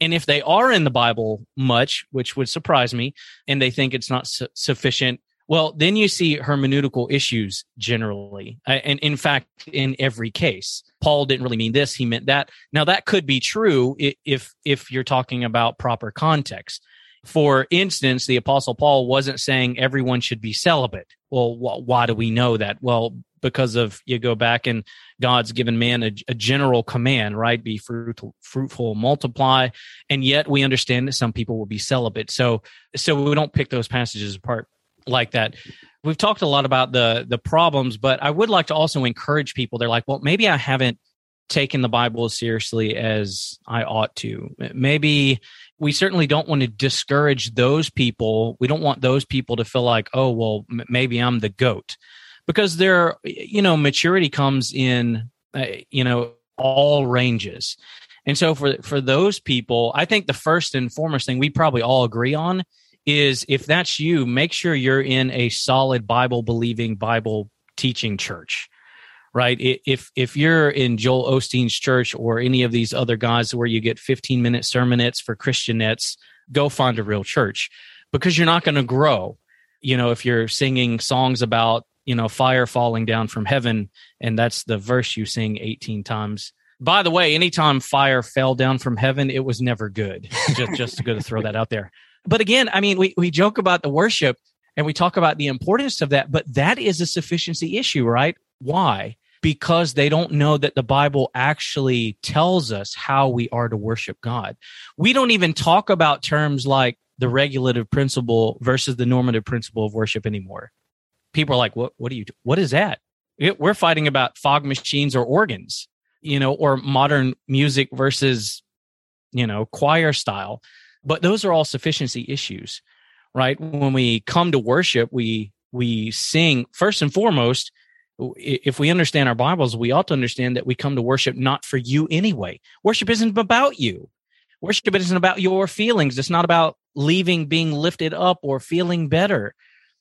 and if they are in the bible much which would surprise me and they think it's not su- sufficient well, then you see hermeneutical issues generally. Uh, and in fact, in every case, Paul didn't really mean this, he meant that. Now that could be true if if you're talking about proper context. For instance, the Apostle Paul wasn't saying everyone should be celibate. Well, wh- why do we know that? Well, because of you go back and God's given man a, a, general command, right? Be fruitful, fruitful, multiply, and yet we understand that some people will be celibate. So, so we don't pick those passages apart like that. We've talked a lot about the the problems, but I would like to also encourage people. They're like, well, maybe I haven't taken the Bible as seriously as I ought to. Maybe we certainly don't want to discourage those people. We don't want those people to feel like, oh, well, m- maybe I'm the goat because there, you know, maturity comes in, uh, you know, all ranges. And so for for those people, I think the first and foremost thing we probably all agree on is if that's you, make sure you're in a solid Bible believing Bible teaching church. Right. If if you're in Joel Osteen's church or any of these other guys where you get 15 minute sermonettes for Christianettes, go find a real church because you're not going to grow. You know, if you're singing songs about you know, fire falling down from heaven, and that's the verse you sing 18 times. By the way, anytime fire fell down from heaven, it was never good. just just to go to throw that out there. But again, I mean, we, we joke about the worship and we talk about the importance of that, but that is a sufficiency issue, right? Why? Because they don't know that the Bible actually tells us how we are to worship God. We don't even talk about terms like the regulative principle versus the normative principle of worship anymore people are like, what, what are you, what is that? We're fighting about fog machines or organs, you know, or modern music versus, you know, choir style. But those are all sufficiency issues, right? When we come to worship, we, we sing first and foremost, if we understand our Bibles, we ought to understand that we come to worship not for you anyway. Worship isn't about you. Worship isn't about your feelings. It's not about leaving being lifted up or feeling better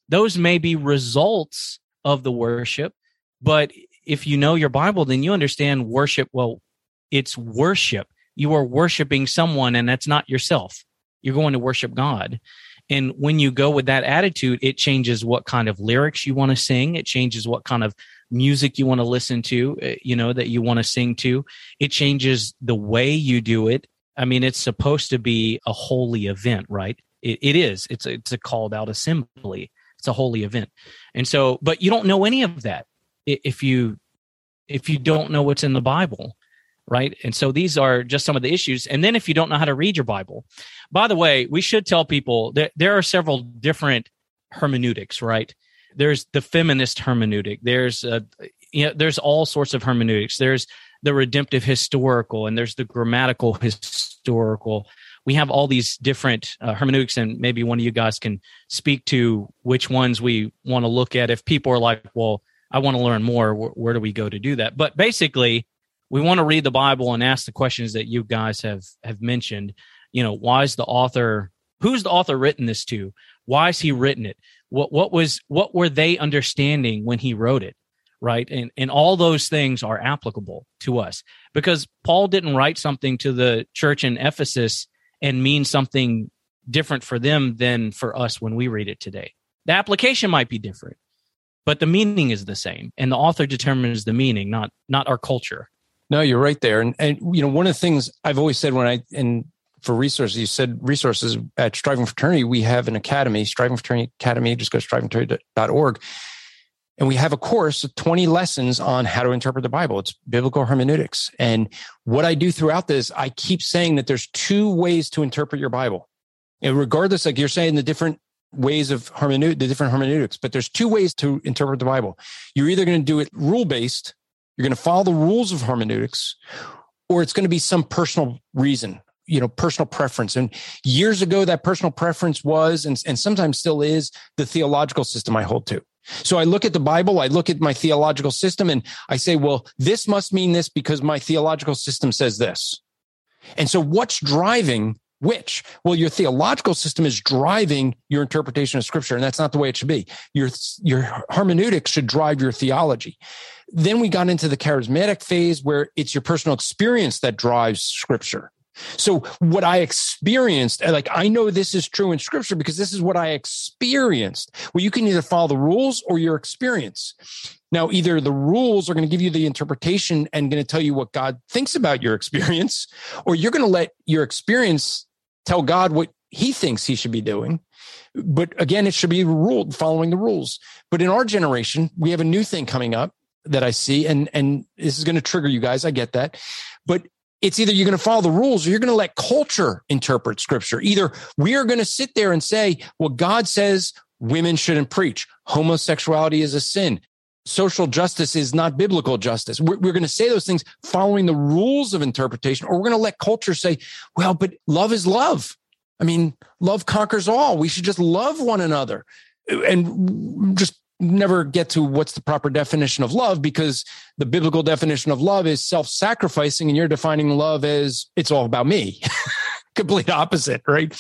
those may be results of the worship but if you know your bible then you understand worship well it's worship you are worshiping someone and that's not yourself you're going to worship god and when you go with that attitude it changes what kind of lyrics you want to sing. It changes what kind of music you want to listen to eh, you know that you want to sing to. It changes the way you do it. I mean it's supposed to be a holy event right? It, it is. It's a, it's a called out assembly. It's a holy event. And so, but you don't know any of that if you if you don't know what's in the Bible, right? And so these are just some of the issues. And then if you don't know how to read your Bible, by the way, we should tell people that there are several different hermeneutics, right? There's the feminist hermeneutic. There's uh, you know, there's all sorts of hermeneutics. There's the redemptive historical, and there's the grammatical historical we have all these different uh, hermeneutics, and maybe one of you guys can speak to which ones we want to look at. If people are like, well, I want to learn more, wh- where do we go to do that? But basically, we want to read the Bible and ask the questions that you guys have have mentioned. You know, why is the author? Who's the author written this to? Why is he written it? What what was what were they understanding when he wrote it? right and and all those things are applicable to us because paul didn't write something to the church in ephesus and mean something different for them than for us when we read it today. The application might be different, but the meaning is the same, and the author determines the meaning, not not our culture. No, you're right there, and and you know one of the things I've always said when I and for resources, you said resources at Striving for Eternity, we have an academy, Striving for Eternity Academy. Just go to strivingforeternity.org. And we have a course of 20 lessons on how to interpret the Bible. It's biblical hermeneutics. And what I do throughout this, I keep saying that there's two ways to interpret your Bible. And regardless, like you're saying, the different ways of hermeneut, the different hermeneutics, but there's two ways to interpret the Bible. You're either going to do it rule based, you're going to follow the rules of hermeneutics, or it's going to be some personal reason, you know, personal preference. And years ago, that personal preference was, and, and sometimes still is, the theological system I hold to. So I look at the Bible, I look at my theological system, and I say, well, this must mean this because my theological system says this. And so what's driving which? Well, your theological system is driving your interpretation of scripture, and that's not the way it should be. Your, your hermeneutics should drive your theology. Then we got into the charismatic phase where it's your personal experience that drives scripture. So what I experienced, like I know this is true in scripture because this is what I experienced. Well, you can either follow the rules or your experience. Now, either the rules are going to give you the interpretation and going to tell you what God thinks about your experience, or you're going to let your experience tell God what he thinks he should be doing. But again, it should be ruled following the rules. But in our generation, we have a new thing coming up that I see, and and this is going to trigger you guys. I get that, but it's either you're going to follow the rules or you're going to let culture interpret scripture. Either we are going to sit there and say, well, God says women shouldn't preach. Homosexuality is a sin. Social justice is not biblical justice. We're, we're going to say those things following the rules of interpretation, or we're going to let culture say, well, but love is love. I mean, love conquers all. We should just love one another and just never get to what's the proper definition of love because the biblical definition of love is self sacrificing, and you're defining love as it's all about me. Complete opposite, right?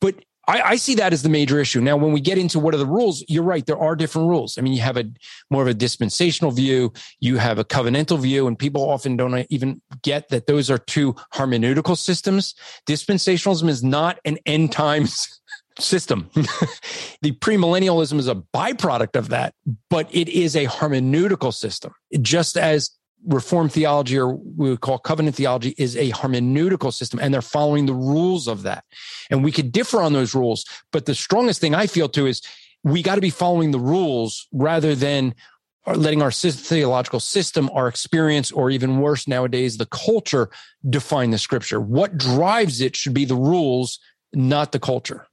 But I, I, see that as the major issue. Now, when we get into what are the rules, you're right. There are different rules. I mean, you have a more of a dispensational view, you have a covenantal view, and people often don't even get that those are two hermeneutical systems. Dispensationalism is not an end times system. the premillennialism is a byproduct of that, but it is a hermeneutical system. Just as Reformed theology, or we would call covenant theology, is a hermeneutical system, and they're following the rules of that. And we could differ on those rules, but the strongest thing I feel too is we got to be following the rules rather than letting our theological system, our experience, or even worse nowadays, the culture define the scripture. What drives it should be the rules, not the culture.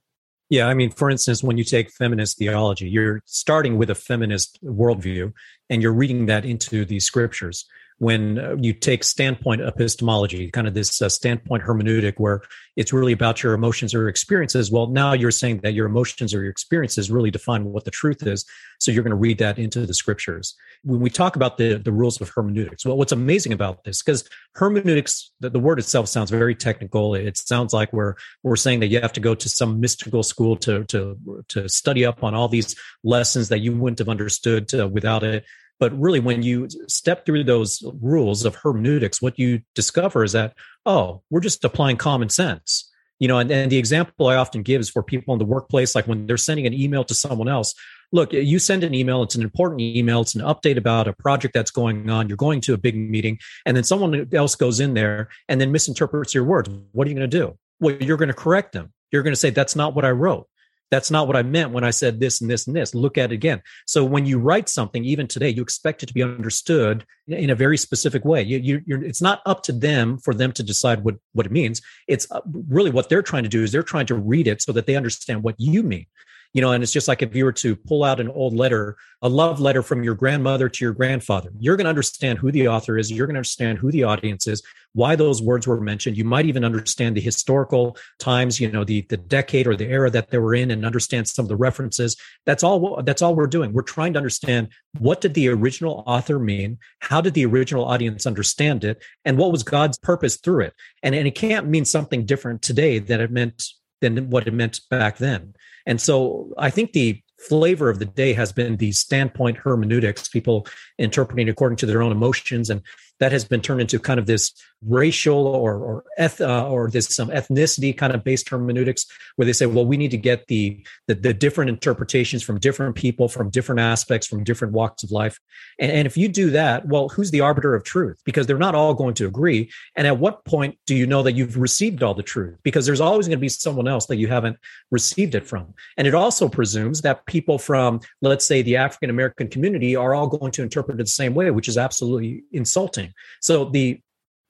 Yeah, I mean, for instance, when you take feminist theology, you're starting with a feminist worldview and you're reading that into the scriptures when uh, you take standpoint epistemology, kind of this uh, standpoint hermeneutic, where it's really about your emotions or experiences. Well, now you're saying that your emotions or your experiences really define what the truth is. So you're going to read that into the scriptures. When we talk about the, the rules of hermeneutics, well, what's amazing about this, because hermeneutics, the, the word itself sounds very technical. It sounds like we're, we're saying that you have to go to some mystical school to, to, to study up on all these lessons that you wouldn't have understood to, without it. But really, when you step through those rules of hermeneutics, what you discover is that, oh, we're just applying common sense. You know, and, and the example I often give is for people in the workplace, like when they're sending an email to someone else, look, you send an email, it's an important email, it's an update about a project that's going on, you're going to a big meeting, and then someone else goes in there and then misinterprets your words. What are you going to do? Well, you're going to correct them. You're going to say, that's not what I wrote. That's not what I meant when I said this and this and this. Look at it again. So when you write something, even today, you expect it to be understood in a very specific way. You, you, it's not up to them for them to decide what, what it means. It's uh, really what they're trying to do is they're trying to read it so that they understand what you mean you know and it's just like if you were to pull out an old letter a love letter from your grandmother to your grandfather you're going to understand who the author is you're going to understand who the audience is why those words were mentioned. You might even understand the historical times you know the the decade or the era that they were in and understand some of the references. That's all that's all we're doing. We're trying to understand what did the original author mean? How did the original audience understand it? And what was god's purpose through it? And and it can't mean something different today than it meant than what it meant back then and so I think the flavor of the day has been the standpoint hermeneutics, people interpreting according to their own emotions. And that has been turned into kind of this racial or or eth, uh, or this some ethnicity kind of based hermeneutics where they say well we need to get the, the, the different interpretations from different people from different aspects from different walks of life. And, and if you do that well who's the arbiter of truth? Because they're not all going to agree. And at what point do you know that you've received all the truth? Because there's always going to be someone else that you haven't received it from. And it also presumes that people from let's say the african american community are all going to interpret it the same way which is absolutely insulting so the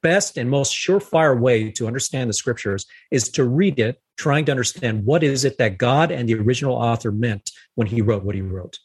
best and most surefire way to understand the scriptures is to read it, trying to understand what is it that God and the original author meant when he wrote what he wrote.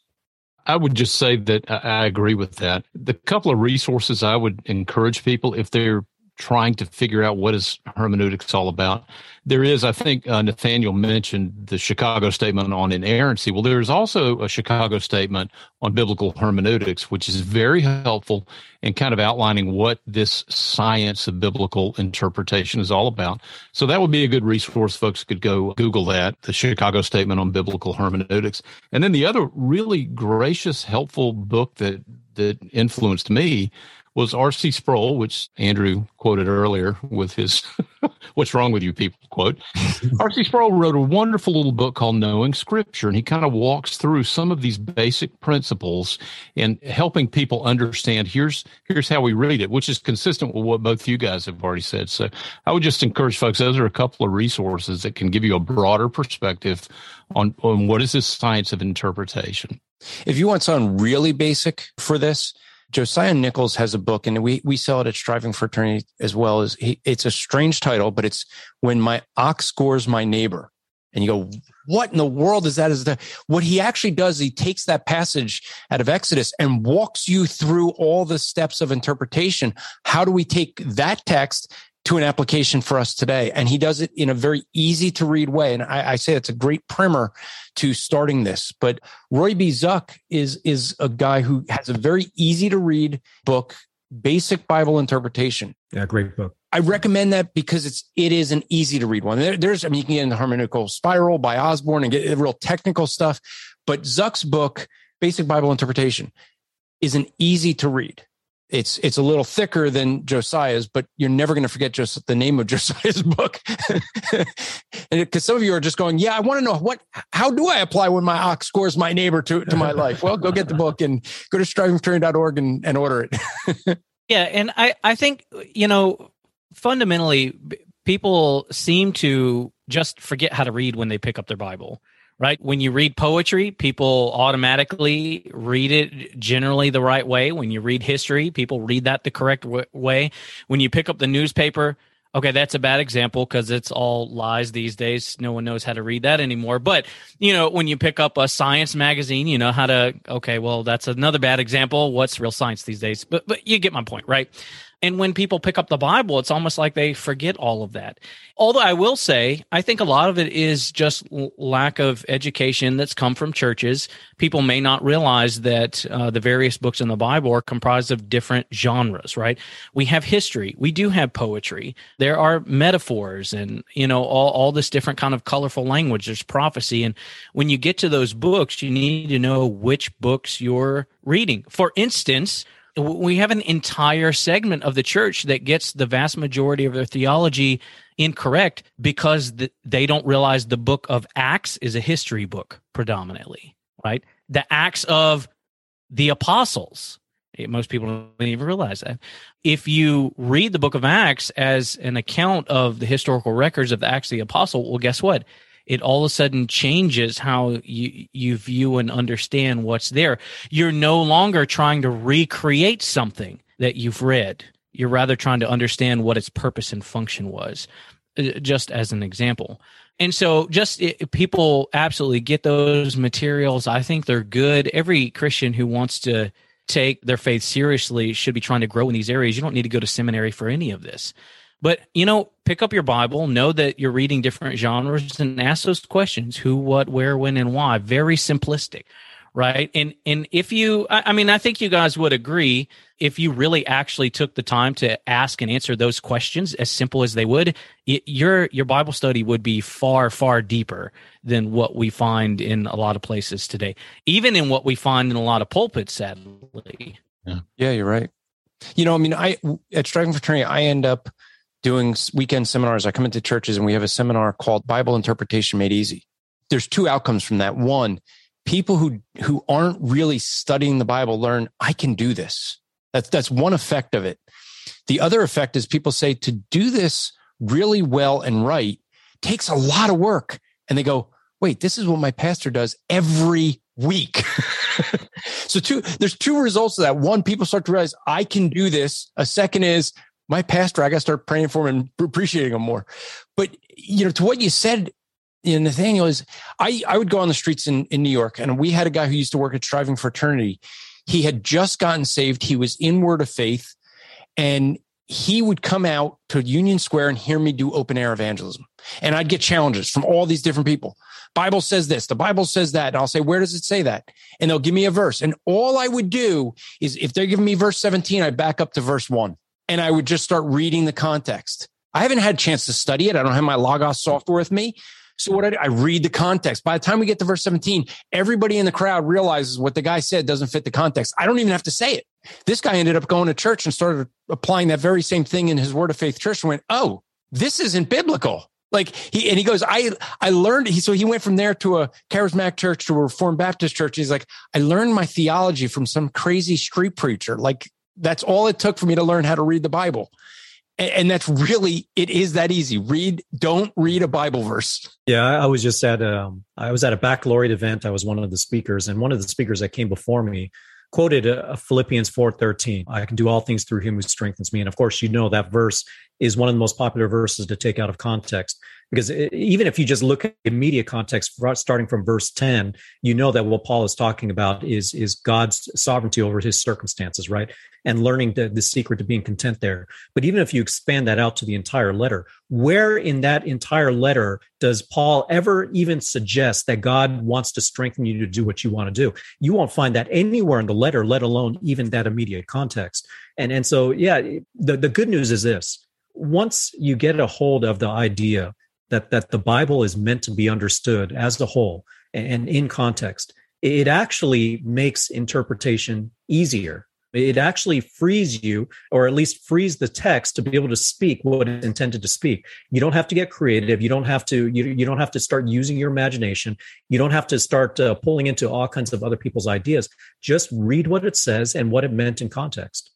I would just say that I agree with that. The couple of resources I would encourage people if they're trying to figure out what is hermeneutics all about. There is, I think, uh, Nathaniel mentioned the Chicago Statement on inerrancy. Well, there's also a Chicago Statement on biblical hermeneutics, which is very helpful in kind of outlining what this science of biblical interpretation is all about. So that would be a good resource. Folks could go Google that, the Chicago Statement on biblical hermeneutics. And then the other really gracious, helpful book that that influenced me was R.C. Sproul, which Andrew quoted earlier with his "What's Wrong with You People" quote. R.C. Sproul wrote a wonderful little book called Knowing Scripture, and he kind of walks through some of these basic principles and helping people understand here's here's how we read it, which is consistent with what both you guys have already said. So I would just encourage folks; those are a couple of resources that can give you a broader perspective on on what is this science of interpretation. If you want something really basic for this, Josiah Nichols has a book, and we we sell it at Striving for Eternity as well as he, it's a strange title, but it's when my ox gores my neighbor. And you go, what in the world is that? Is the what he actually does? He takes that passage out of Exodus and walks you through all the steps of interpretation. How do we take that text to an application for us today. And he does it in a very easy to read way. And I, I, say it's a great primer to starting this. But Roy B. Zuck is, is a guy who has a very easy to read book, Basic Bible Interpretation. Yeah, great book. I recommend that because it's it is an easy to read one. There, there's I mean you can get in the hermeneutical spiral by Osborne and get real technical stuff, but Zuck's book, Basic Bible Interpretation, is an easy to read it's it's a little thicker than Josiah's, but you're never going to forget just the name of Josiah's book. and because some of you are just going, yeah, I want to know what, how do I apply when my ox scores my neighbor to, to my life? Well, go get the book and go to strivingforeternity.org and, and order it. yeah. And I, I think, you know, fundamentally people seem to just forget how to read when they pick up their Bible right? When you read poetry, people automatically read it generally the right way. When you read history, people read that the correct w- way. When you pick up the newspaper, okay, that's a bad example because it's all lies these days. No one knows how to read that anymore. But, you know, when you pick up a science magazine, you know how to, okay, well, that's another bad example. What's real science these days? But, but you get my point, right? And when people pick up the Bible, it's almost like they forget all of that. Although I will say, I think a lot of it is just lack of education that's come from churches. People may not realize that uh, the various books in the Bible are comprised of different genres, right? We have history. We do have poetry. There are metaphors and, you know, all, all this different kind of colorful language. There's prophecy. And when you get to those books, you need to know which books you're reading. For instance, we have an entire segment of the church that gets the vast majority of their theology incorrect because the, they don't realize the book of Acts is a history book predominantly, right? The Acts of the apostles. Eh, most people don't even realize that. If you read the book of Acts as an account of the historical records of the Acts of the Apostle, well, guess what? It all of a sudden changes how you, you view and understand what's there. You're no longer trying to recreate something that you've read. You're rather trying to understand what its purpose and function was, uh, just as an example. And so, just it, people absolutely get those materials. I think they're good. Every Christian who wants to take their faith seriously should be trying to grow in these areas. You don't need to go to seminary for any of this. But, you know, pick up your Bible, know that you're reading different genres and ask those questions who, what, where, when, and why. Very simplistic, right? And, and if you, I mean, I think you guys would agree if you really actually took the time to ask and answer those questions as simple as they would, it, your, your Bible study would be far, far deeper than what we find in a lot of places today, even in what we find in a lot of pulpits, sadly. Yeah, yeah you're right. You know, I mean, I, at Striving for Eternity, I end up, doing weekend seminars. I come into churches and we have a seminar called Bible Interpretation Made Easy. There's two outcomes from that. One, people who who aren't really studying the Bible learn I can do this. That's that's one effect of it. The other effect is people say to do this really well and right takes a lot of work. And they go, wait, this is what my pastor does every week. so two, there's two results of that. One, people start to realize I can do this. A second is my pastor, I got to start praying for him and appreciating him more. But you know, to what you said, you know, Nathaniel is, I I would go on the streets in in New York, and we had a guy who used to work at Striving for Eternity. He had just gotten saved. He was in Word of Faith, and he would come out to Union Square and hear me do open air evangelism. And I'd get challenges from all these different people. Bible says this, the Bible says that. And I'll say, where does it say that? And they'll give me a verse. And all I would do is if they're giving me verse 17, I back up to verse one and I would just start reading the context. I haven't had a chance to study it. I don't have my Logos software with me. So what I do, I read the context. By the time we get to verse 17, everybody in the crowd realizes what the guy said doesn't fit the context. I don't even have to say it. This guy ended up going to church and started applying that very same thing in his Word of Faith church and went, Oh, this isn't biblical. Like he and he goes, I I learned he so he went from there to a charismatic church to a reformed Baptist church. He's like, I learned my theology from some crazy street preacher. Like that's all it took for me to learn how to read the Bible. And, and that's really it is that easy. Read, don't read a Bible verse. Yeah, I was just at um, I was at a baccalaureate event. I was one of the speakers, and one of the speakers that came before me quoted uh, Philippians 4:13. I can do all things through him who strengthens me. And of course, you know that verse is one of the most popular verses to take out of context because it, even if you just look at the immediate context starting from verse 10 you know that what paul is talking about is is god's sovereignty over his circumstances right? And learning the, the secret to being content there. But even if you expand that out to the entire letter where in that entire letter does paul ever even suggest that god wants to strengthen you to do what you want to do? You won't find that anywhere in the letter let alone even that immediate context. And and so yeah the, the good news is this. Once you get a hold of the idea that that the Bible is meant to be understood as a whole and in context, it actually makes interpretation easier. It actually frees you, or at least frees the text to be able to speak what it's intended to speak. You don't have to get creative. You don't have to. You, you don't have to start using your imagination. You don't have to start uh, pulling into all kinds of other people's ideas. Just read what it says and what it meant in context.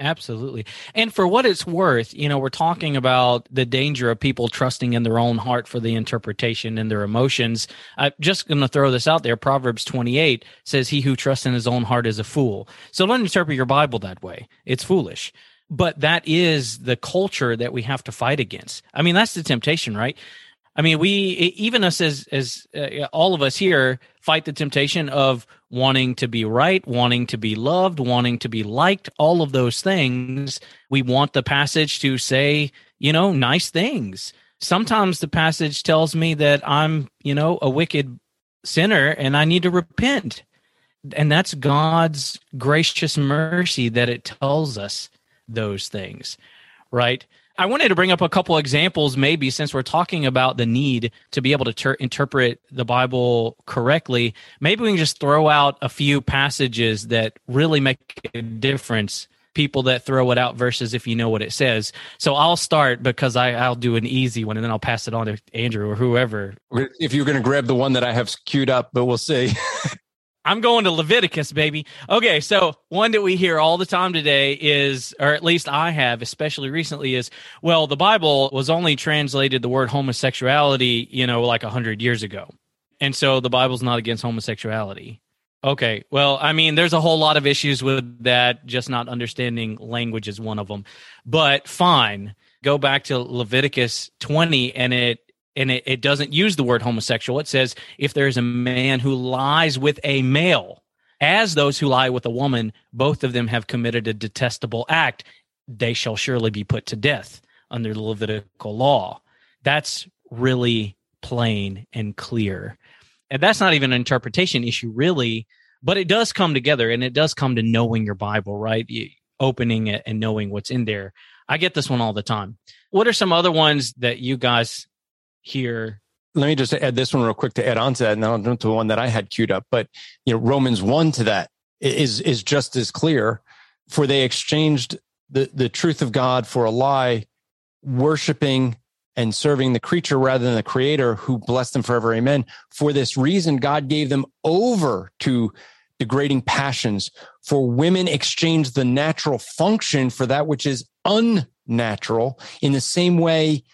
Absolutely. And for what it's worth, you know, we're talking about the danger of people trusting in their own heart for the interpretation and their emotions. I'm just going to throw this out there. Proverbs 28 says, He who trusts in his own heart is a fool. So don't interpret your Bible that way. It's foolish. But that is the culture that we have to fight against. I mean, that's the temptation, right? I mean, we even us as as uh, all of us here fight the temptation of wanting to be right, wanting to be loved, wanting to be liked, all of those things. We want the passage to say, you know, nice things. Sometimes the passage tells me that I'm, you know, a wicked sinner and I need to repent. And that's God's gracious mercy that it tells us those things, right? I wanted to bring up a couple examples, maybe since we're talking about the need to be able to ter- interpret the Bible correctly. Maybe we can just throw out a few passages that really make a difference. People that throw it out versus if you know what it says. So I'll start because I, I'll do an easy one and then I'll pass it on to Andrew or whoever. If you're going to grab the one that I have queued up, but we'll see. I'm going to Leviticus, baby. Okay, so one that we hear all the time today is, or at least I have, especially recently, is well, the Bible was only translated the word homosexuality, you know, like a hundred years ago, and so the Bible's not against homosexuality. Okay, well, I mean, there's a whole lot of issues with that. Just not understanding language is one of them, but fine. Go back to Leviticus 20, and it and it, it doesn't use the word homosexual. It says if there is a man who lies with a male, as those who lie with a woman, both of them have committed a detestable act, they shall surely be put to death under the Levitical law. That's really plain and clear. And that's not even an interpretation issue, really, but it does come together and it does come to knowing your Bible, right? Opening it and knowing what's in there. I get this one all the time. What are some other ones that you guys here. Let me just add this one real quick to add on to that, and then I'll jump to the one that I had queued up. But you know, Romans one to that is is just as clear. For they exchanged the the truth of God for a lie, worshiping and serving the creature rather than the creator who blessed them forever. Amen. For this reason, God gave them over to degrading passions. For women exchanged the natural function for that which is unnatural. In the same way,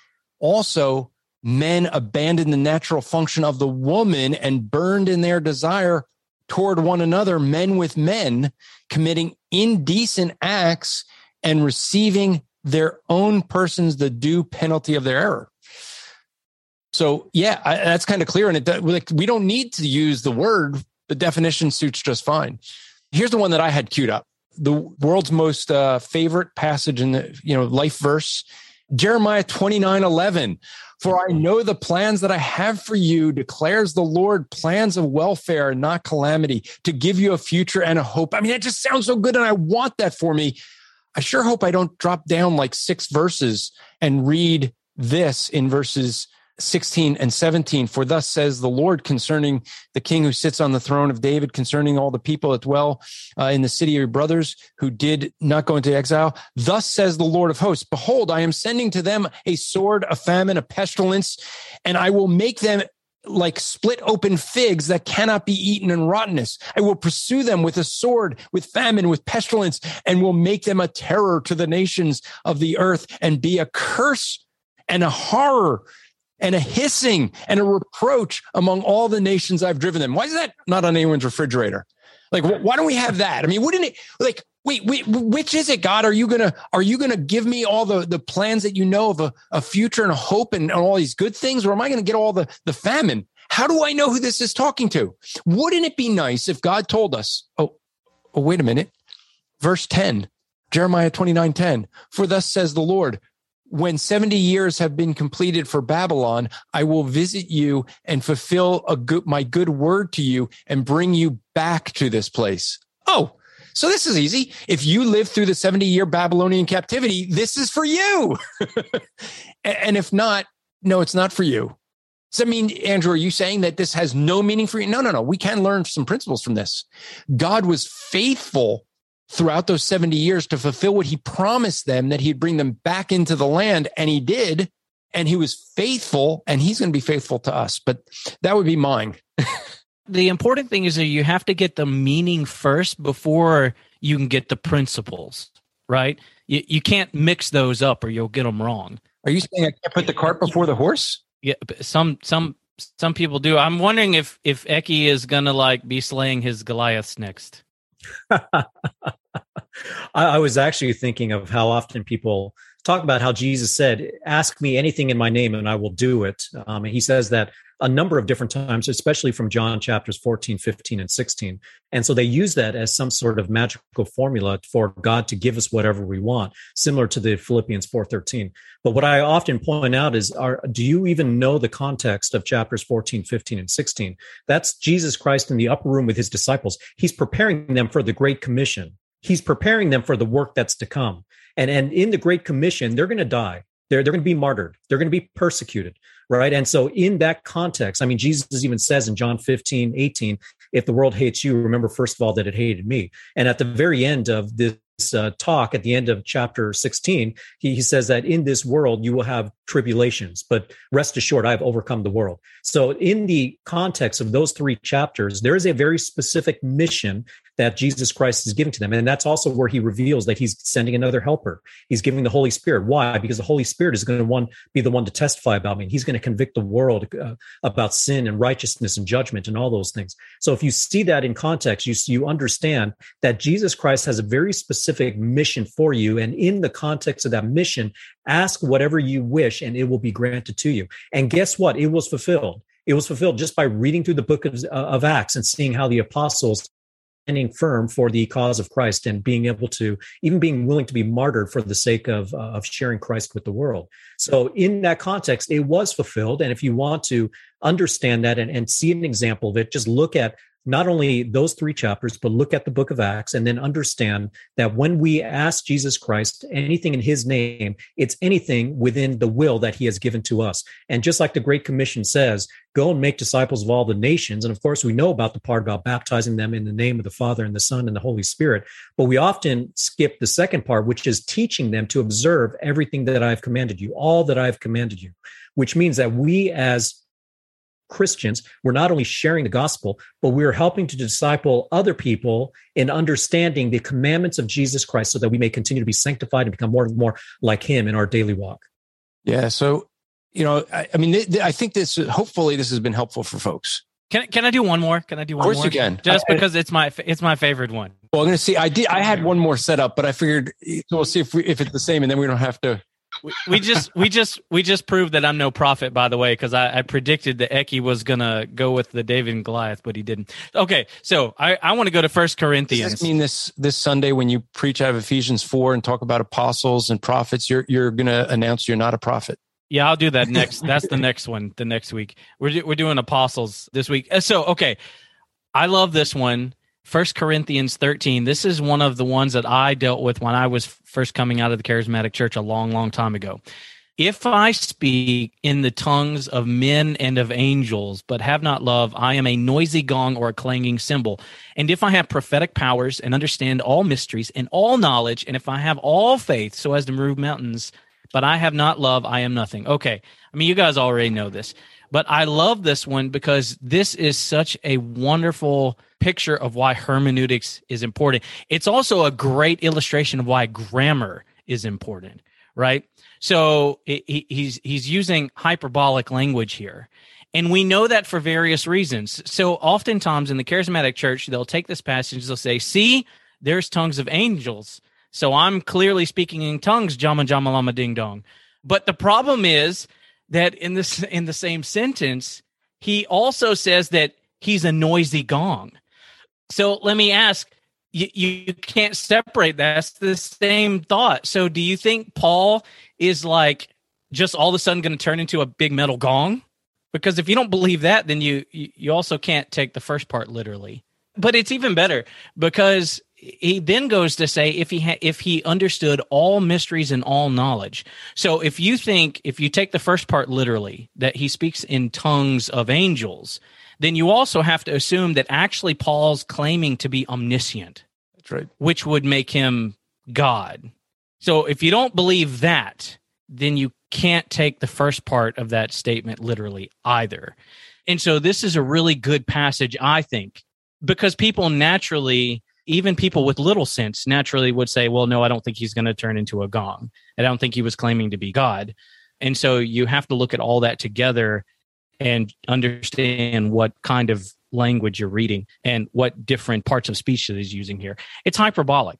also men abandoned the natural function of the woman and burned in their desire toward one another, men with men, committing indecent acts and receiving their own persons the due penalty of their error. So, yeah, I, that's kind of clear. And it, like, we don't need to use the word, the definition suits just fine. Here's the one that I had queued up the world's most uh, favorite passage in the you know life verse jeremiah 29 11 for I mm-hmm. know the plans that I have for you, declares the Lord, plans of welfare, not calamity, to give you a future and a hope. I mean, it just sounds so good, and I want that for me. I sure hope I don't drop down like six verses and read this in verses 16 and 17 for thus says the lord concerning the king who sits on the throne of david concerning all the people that dwell uh, in the city of your brothers who did not go into exile thus says the lord of hosts behold i am sending to them a sword a famine a pestilence and i will make them like split open figs that cannot be eaten in rottenness. I will pursue them with a sword, with famine, with pestilence, and will make them a terror to the nations of the earth and be a curse and a horror and a hissing and a reproach among all the nations I've driven them. Why is that not on anyone's refrigerator? Like, why don't we have that? I mean, wouldn't it like, wait, wait, which is it, God? Are you gonna are you gonna give me all the the plans that you know of a, a future and a hope and, and all these good things, or am I gonna get all the the famine? How do I know who this is talking to? Wouldn't it be nice if God told us, oh, oh wait a minute, verse 10, Jeremiah 29 10, for thus says the Lord, when 70 years have been completed for Babylon, I will visit you and fulfill a good, my good word to you and bring you back to this place. Oh, so this is easy. If you live through the 70 year Babylonian captivity, this is for you. and if not, no, it's not for you. Does that mean, Andrew, are you saying that this has no meaning for you? No, no, no. We can learn some principles from this. God was faithful throughout those 70 years to fulfill what he promised them that he'd bring them back into the land. And he did. And he was faithful and he's going to be faithful to us. But that would be mine. the important thing is that you have to get the meaning first before you can get the principles, right? You, you can't mix those up or you'll get them wrong. Are you saying I can't put the cart before the horse? Yeah, some some some people do. I'm wondering if if Ekkie is gonna like be slaying his Goliaths next. I, I was actually thinking of how often people talk about how Jesus said, "Ask me anything in my name, and I will do it." Um, and he says that a number of different times, especially from John chapters 14, 15, and 16. And so they use that as some sort of magical formula for God to give us whatever we want, similar to the Philippians 4:13. But what I often point out is are do you even know the context of chapters 14, 15, and 16? That's Jesus Christ in the upper room with his disciples. He's preparing them for the Great Commission. He's preparing them for the work that's to come. And, and in the Great Commission, they're going to die. They're, they're going to be martyred. They're going to be persecuted right? And so, in that context, I mean, Jesus even says in John 15, 18, if the world hates you, remember first of all that it hated me. And at the very end of this uh, talk, at the end of chapter 16, he, he says that in this world you will have tribulations, but rest assured, I have overcome the world. So, in the context of those three chapters, there is a very specific mission that Jesus Christ is giving to them. And that's also where he reveals that he's sending another helper. He's giving the Holy Spirit. Why? Because the Holy Spirit is going to one, be the one to testify about me. And He's going to convict the world uh, about sin and righteousness and judgment and all those things. So if you see that in context, you, you understand that Jesus Christ has a very specific mission for you. And in the context of that mission, ask whatever you wish and it will be granted to you. And guess what? It was fulfilled it was fulfilled just by reading through the book of, of, Acts and seeing how the apostles standing firm for the cause of Christ and being able to even being willing to be martyred for the sake of uh, of sharing Christ with the world. So in that context, it was fulfilled. And if you want to understand that and, and see an example of it, just look at not only those three chapters, but look at the book of Acts and then understand that when we ask Jesus Christ anything in his name, it's anything within the will that he has given to us. And just like the Great Commission says, go and make disciples of all the nations. And of course, we know about the part about baptizing them in the name of the Father and the Son and the Holy Spirit. But we often skip the second part, which is teaching them to observe everything that I've commanded you, all that I've commanded you, which means that we as Christians, we're not only sharing the gospel, but we're helping to disciple other people in understanding the commandments of Jesus Christ so that we may continue to be sanctified and become more and more like him in our daily walk. Yeah. So, you know, I, I mean, th- th- I think this, hopefully, this has been helpful for folks. Can, can I do one more? Can I do one more? Of course more? you can. Just I, because it's my it's my favorite one. Well, I'm going to see. I did. I had one more set up, but I figured so we'll see if we, if it's the same, and then we don't have to we, just we just we just proved that I'm no prophet, by the way, because I, I, predicted that Ekkie was gonna go with the David and Goliath, but he didn't. Okay, so I, I want to go to First Corinthians. Does this mean this this Sunday when you preach out of Ephesians four and talk about apostles and prophets, you're you're gonna announce you're not a prophet? Yeah, I'll do that next. That's the next one. The next week we're we're doing apostles this week. Uh, so okay, I love this one. First Corinthians 13. This is one of the ones that I dealt with when I was first coming out of the charismatic church a long, long time ago. If I speak in the tongues of men and of angels, but have not love, I am a noisy gong or a clanging cymbal. And if I have prophetic powers and understand all mysteries and all knowledge, and if I have all faith so as to move mountains, but I have not love, I am nothing. Okay. I mean, you guys already know this, but I love this one because this is such a wonderful picture of why hermeneutics is important. It's also a great illustration of why grammar is important, right? So he's he's using hyperbolic language here. And we know that for various reasons. So oftentimes in the charismatic church, they'll take this passage, they'll say, see, there's tongues of angels. So I'm clearly speaking in tongues, jama jama lama ding dong. But the problem is that in this in the same sentence, he also says that he's a noisy gong. So let me ask, you, you can't separate that's the same thought. So do you think Paul is like just all of a sudden going to turn into a big metal gong? Because if you don't believe that, then you you also can't take the first part literally. But it's even better because he then goes to say if he ha- if he understood all mysteries and all knowledge. So if you think if you take the first part literally that he speaks in tongues of angels, then you also have to assume that actually Paul's claiming to be omniscient. That's right. Which would make him God. So if you don't believe that, then you can't take the first part of that statement literally either. And so this is a really good passage, I think, because people naturally, even people with little sense, naturally would say, well, no, I don't think he's going to turn into a gong. I don't think he was claiming to be God. And so you have to look at all that together and understand what kind of language you're reading and what different parts of speech that he's using here. It's hyperbolic.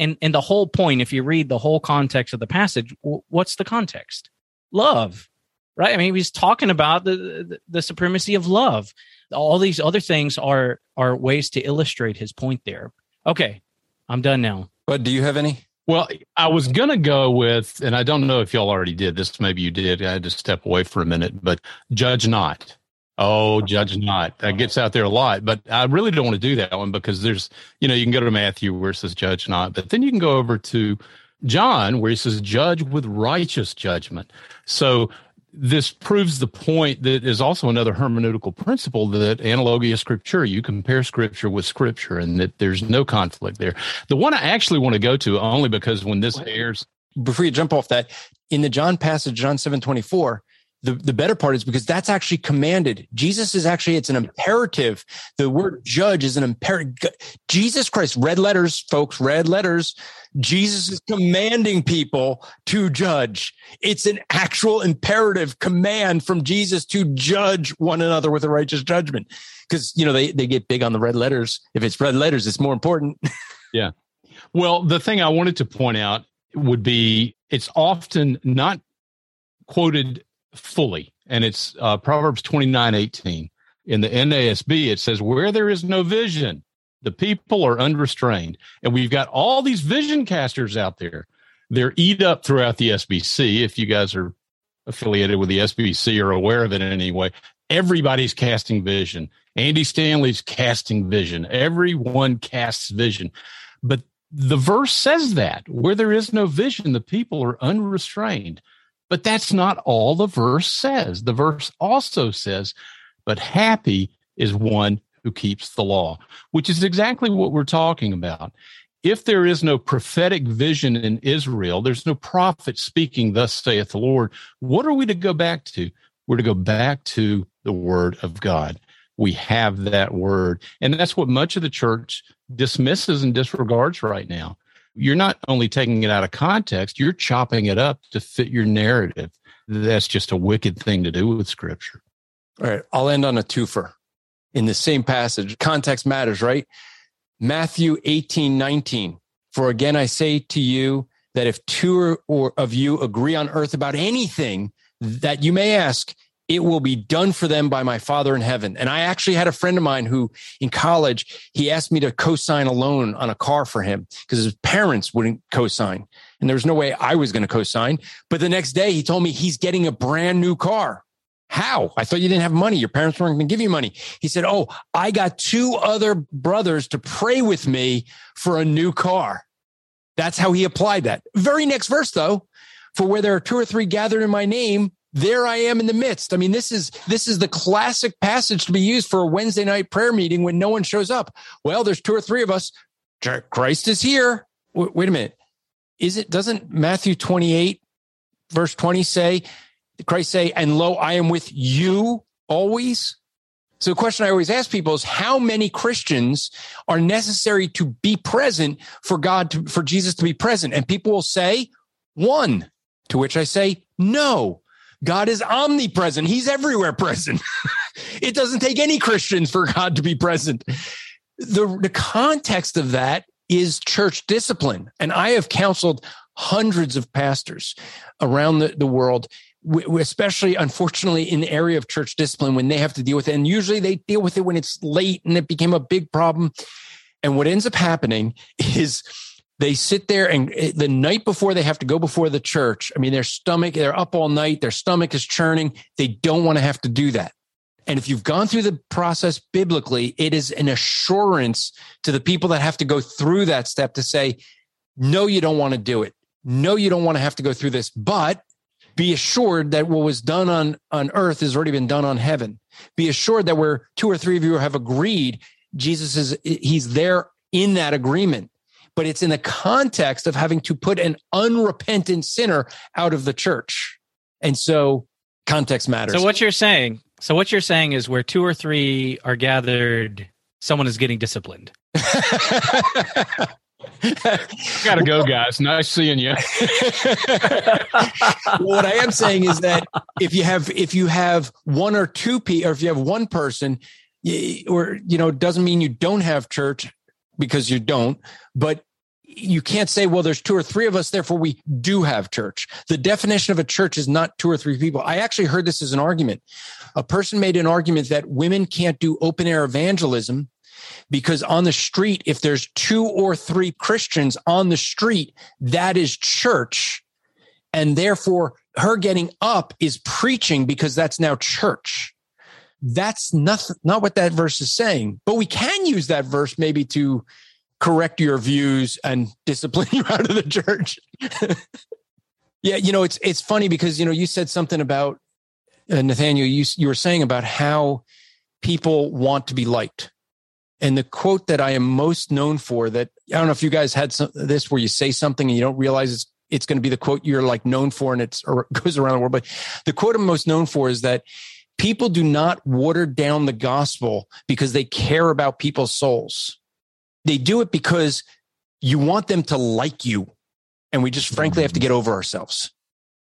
And, and the whole point, if you read the whole context of the passage, what's the context? Love, right? I mean, he's talking about the, the, the supremacy of love. All these other things are, are ways to illustrate his point there. Okay, I'm done now. But do you have any? Well, I was going to go with, and I don't know if y'all already did this. Maybe you did. I had to step away for a minute, but judge not. Oh, judge not. That gets out there a lot, but I really don't want to do that one because there's, you know, you can go to Matthew where it says judge not, but then you can go over to John where he says judge with righteous judgment. So this proves the point that is also another hermeneutical principle that analogia scriptura, you compare scripture with scripture and that there's no conflict there. The one I actually want to go to only because when this airs. Before you jump off that, in the John passage, John 7 24, the, the better part is because that's actually commanded. Jesus is actually, it's an imperative. The word judge is an imperative. Jesus Christ, red letters, folks, red letters. Jesus is commanding people to judge. It's an actual imperative command from Jesus to judge one another with a righteous judgment. Because, you know, they, they get big on the red letters. If it's red letters, it's more important. yeah. Well, the thing I wanted to point out would be it's often not quoted fully, and it's uh, Proverbs twenty nine eighteen. In the NASB, it says, Where there is no vision, the people are unrestrained. And we've got all these vision casters out there. They're eat up throughout the SBC. If you guys are affiliated with the SBC or aware of it in any way, everybody's casting vision. Andy Stanley's casting vision. Everyone casts vision. But the verse says that where there is no vision, the people are unrestrained. But that's not all the verse says. The verse also says, but happy is one who keeps the law, which is exactly what we're talking about. If there is no prophetic vision in Israel, there's no prophet speaking, thus saith the Lord, what are we to go back to? We're to go back to the word of God. We have that word. And that's what much of the church dismisses and disregards right now you're not only taking it out of context, you're chopping it up to fit your narrative. That's just a wicked thing to do with scripture. All right. I'll end on a twofer in the same passage. Context matters, right? Matthew 18, 19. For again, I say to you that if two or of you agree on earth about anything that you may ask, it will be done for them by my father in heaven. And I actually had a friend of mine who in college, he asked me to co-sign a loan on a car for him because his parents wouldn't co-sign. And there was no way I was going to co-sign. But the next day he told me he's getting a brand new car. How? I thought you didn't have money. Your parents weren't going to give you money. He said, Oh, I got two other brothers to pray with me for a new car. That's how he applied that. Very next verse, though, For where there are two or three gathered in my name, there I am in the midst. I mean, this is this is the classic passage to be used for a Wednesday night prayer meeting when no one shows up. Well, there's two or three of us. Christ is here. W- wait a minute. Is it doesn't Matthew 28 verse 20 say Christ say, "And lo, I am with you always"? So the question I always ask people is how many Christians are necessary to be present for God to, for Jesus to be present? And people will say one, to which I say no. God is omnipresent. He's everywhere present. it doesn't take any Christians for God to be present. The, the context of that is church discipline. And I have counseled hundreds of pastors around the, the world especially unfortunately in the area of church discipline when they have to deal with it. And usually they deal with it when it's late and it became a big problem. And what ends up happening is they sit there and eh, the night before they have to go before the church, I mean, their stomach, they're up all night, their stomach is churning. They don't want to have to do that. And if you've gone through the process biblically, it is an assurance to the people that have to go through that step to say, no, you don't want to do it. No, you don't want to have to go through this, but be assured that what was done on, on earth has already been done on heaven. Be assured that where two or three of you have agreed, Jesus is, he's there in that agreement. But it's in the context of having to put an unrepentant sinner out of the church. And so context matters. So what you're saying, so what you're saying is where two or three are gathered, someone is getting disciplined. Gotta go, guys. Nice seeing you. what I am saying is that if you have if you have one or two p or if you have one person, or you know, doesn't mean you don't have church because you don't, but you can't say, well, there's two or three of us, therefore we do have church. The definition of a church is not two or three people. I actually heard this as an argument. A person made an argument that women can't do open air evangelism because on the street, if there's two or three Christians on the street, that is church. And therefore, her getting up is preaching because that's now church. That's not, not what that verse is saying. But we can use that verse maybe to correct your views and discipline you out of the church. yeah, you know, it's it's funny because you know you said something about uh, Nathaniel. You you were saying about how people want to be liked. And the quote that I am most known for that I don't know if you guys had some, this where you say something and you don't realize it's it's going to be the quote you're like known for and it's or goes around the world. But the quote I'm most known for is that people do not water down the gospel because they care about people's souls. They do it because you want them to like you. And we just frankly have to mm-hmm. get over ourselves.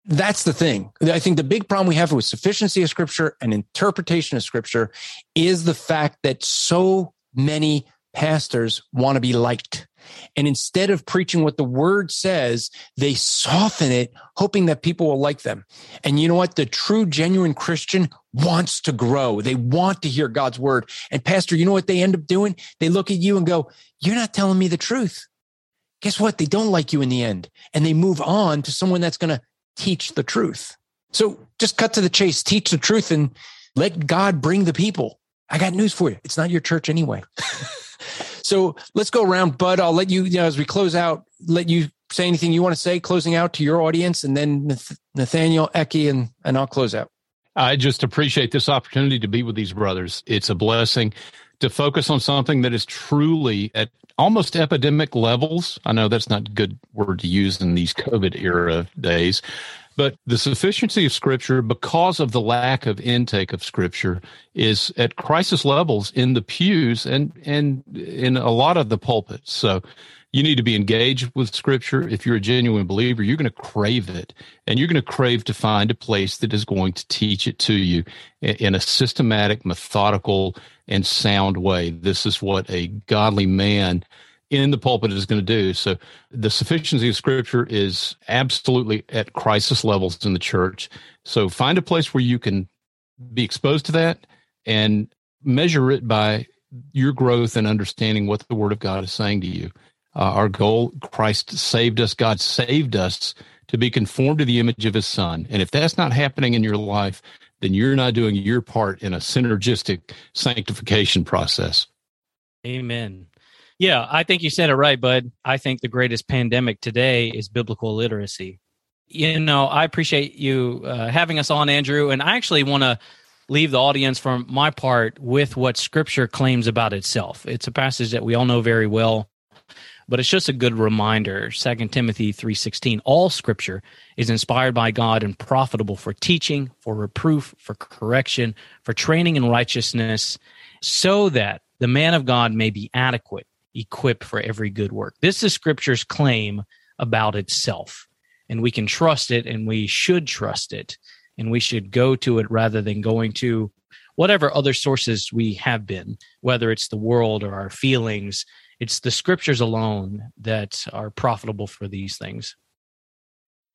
That's the thing. I think the big problem we have with sufficiency of scripture and interpretation of scripture is the fact that so many pastors want to be liked. And instead of preaching what the word says, they soften it, hoping that people will like them. And you know what? The true, genuine Christian wants to grow. They want to hear God's word. And pastor, you know what they end up doing? They look at you and go, you're not telling me the truth. Guess what? They don't like you in the end and they move on to someone that's going to teach the truth. So just cut to the chase, teach the truth and let God bring the people. I got news for you. It's not your church anyway. so let's go around, Bud. I'll let you, you know, as we close out, let you say anything you want to say closing out to your audience and then Nathaniel, Ekkie, and, and I'll close out. I just appreciate this opportunity to be with these brothers. It's a blessing to focus on something that is truly at almost epidemic levels. I know that's not a good word to use in these COVID era days, but the sufficiency of Scripture, because of the lack of intake of Scripture, is at crisis levels in the pews and and in a lot of the pulpits. So you need to be engaged with Scripture. If you're a genuine believer, you're going to crave it, and you're going to crave to find a place that is going to teach it to you in a systematic, methodical, and sound way. This is what a godly man in the pulpit is going to do. So the sufficiency of scripture is absolutely at crisis levels in the church. So find a place where you can be exposed to that and measure it by your growth and understanding what the word of God is saying to you. Uh, our goal, Christ saved us, God saved us to be conformed to the image of his son. And if that's not happening in your life, then you're not doing your part in a synergistic sanctification process. Amen. Yeah, I think you said it right, bud. I think the greatest pandemic today is biblical literacy. You know, I appreciate you uh, having us on, Andrew. And I actually want to leave the audience, from my part, with what Scripture claims about itself. It's a passage that we all know very well but it's just a good reminder 2 timothy 3.16 all scripture is inspired by god and profitable for teaching for reproof for correction for training in righteousness so that the man of god may be adequate equipped for every good work this is scripture's claim about itself and we can trust it and we should trust it and we should go to it rather than going to whatever other sources we have been whether it's the world or our feelings it's the scriptures alone that are profitable for these things.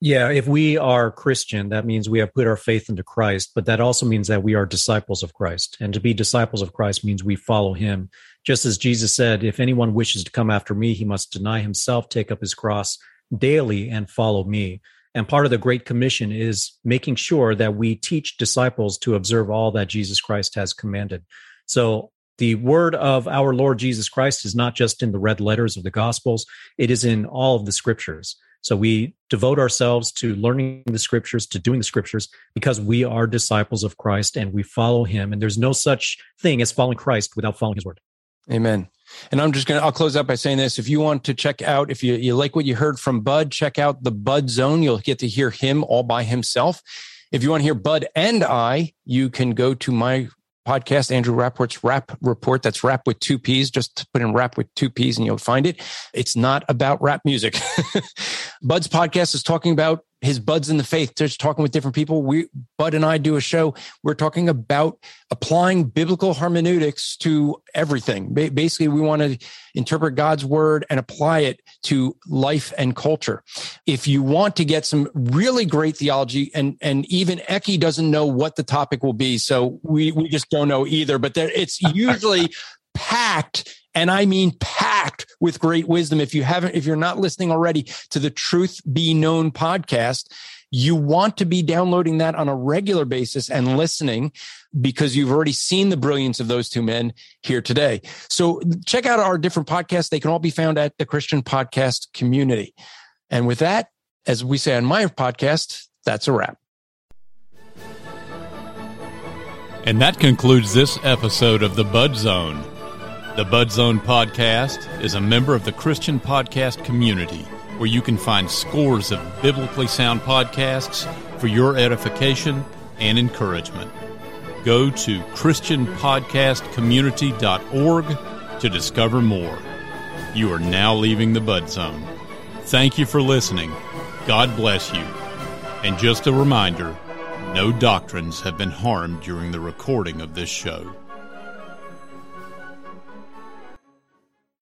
Yeah, if we are Christian, that means we have put our faith into Christ, but that also means that we are disciples of Christ. And to be disciples of Christ means we follow him. Just as Jesus said, if anyone wishes to come after me, he must deny himself, take up his cross daily, and follow me. And part of the Great Commission is making sure that we teach disciples to observe all that Jesus Christ has commanded. So the word of our Lord Jesus Christ is not just in the red letters of the Gospels, it is in all of the scriptures. So we devote ourselves to learning the scriptures, to doing the scriptures, because we are disciples of Christ and we follow him. And there's no such thing as following Christ without following his word. Amen. And I'm just going to, I'll close out by saying this. If you want to check out, if you, you like what you heard from Bud, check out the Bud Zone. You'll get to hear him all by himself. If you want to hear Bud and I, you can go to my podcast, Andrew Rappaport's Rapp Report. That's rap with two P's. Just put in rap with two P's and you'll find it. It's not about rap music. Bud's podcast is talking about his buds in the faith, just talking with different people. We, Bud and I do a show. We're talking about applying biblical hermeneutics to everything. basically, we want to interpret God's word and apply it to life and culture. If you want to get some really great theology, and and even Ekkie doesn't know what the topic will be, so we we just don't know either. But there, it's usually packed and I mean packed with great wisdom. If you haven't, if you're not listening already to the Truth Be Known podcast, you want to be downloading that on a regular basis and listening because you've already seen the brilliance of those two men here today. So check out our different podcasts. They can all be found at the Christian Podcast Community. And with that, as we say on my podcast, that's a wrap. And that concludes this episode of the Bud Zone. The Bud Zone podcast is a member of the Christian podcast community where you can find scores of biblically sound podcasts for your edification and encouragement. Go to ChristianPodcastCommunity.org to discover more. You are now leaving the Bud Zone. Thank you for listening. God bless you. And just a reminder no doctrines have been harmed during the recording of this show.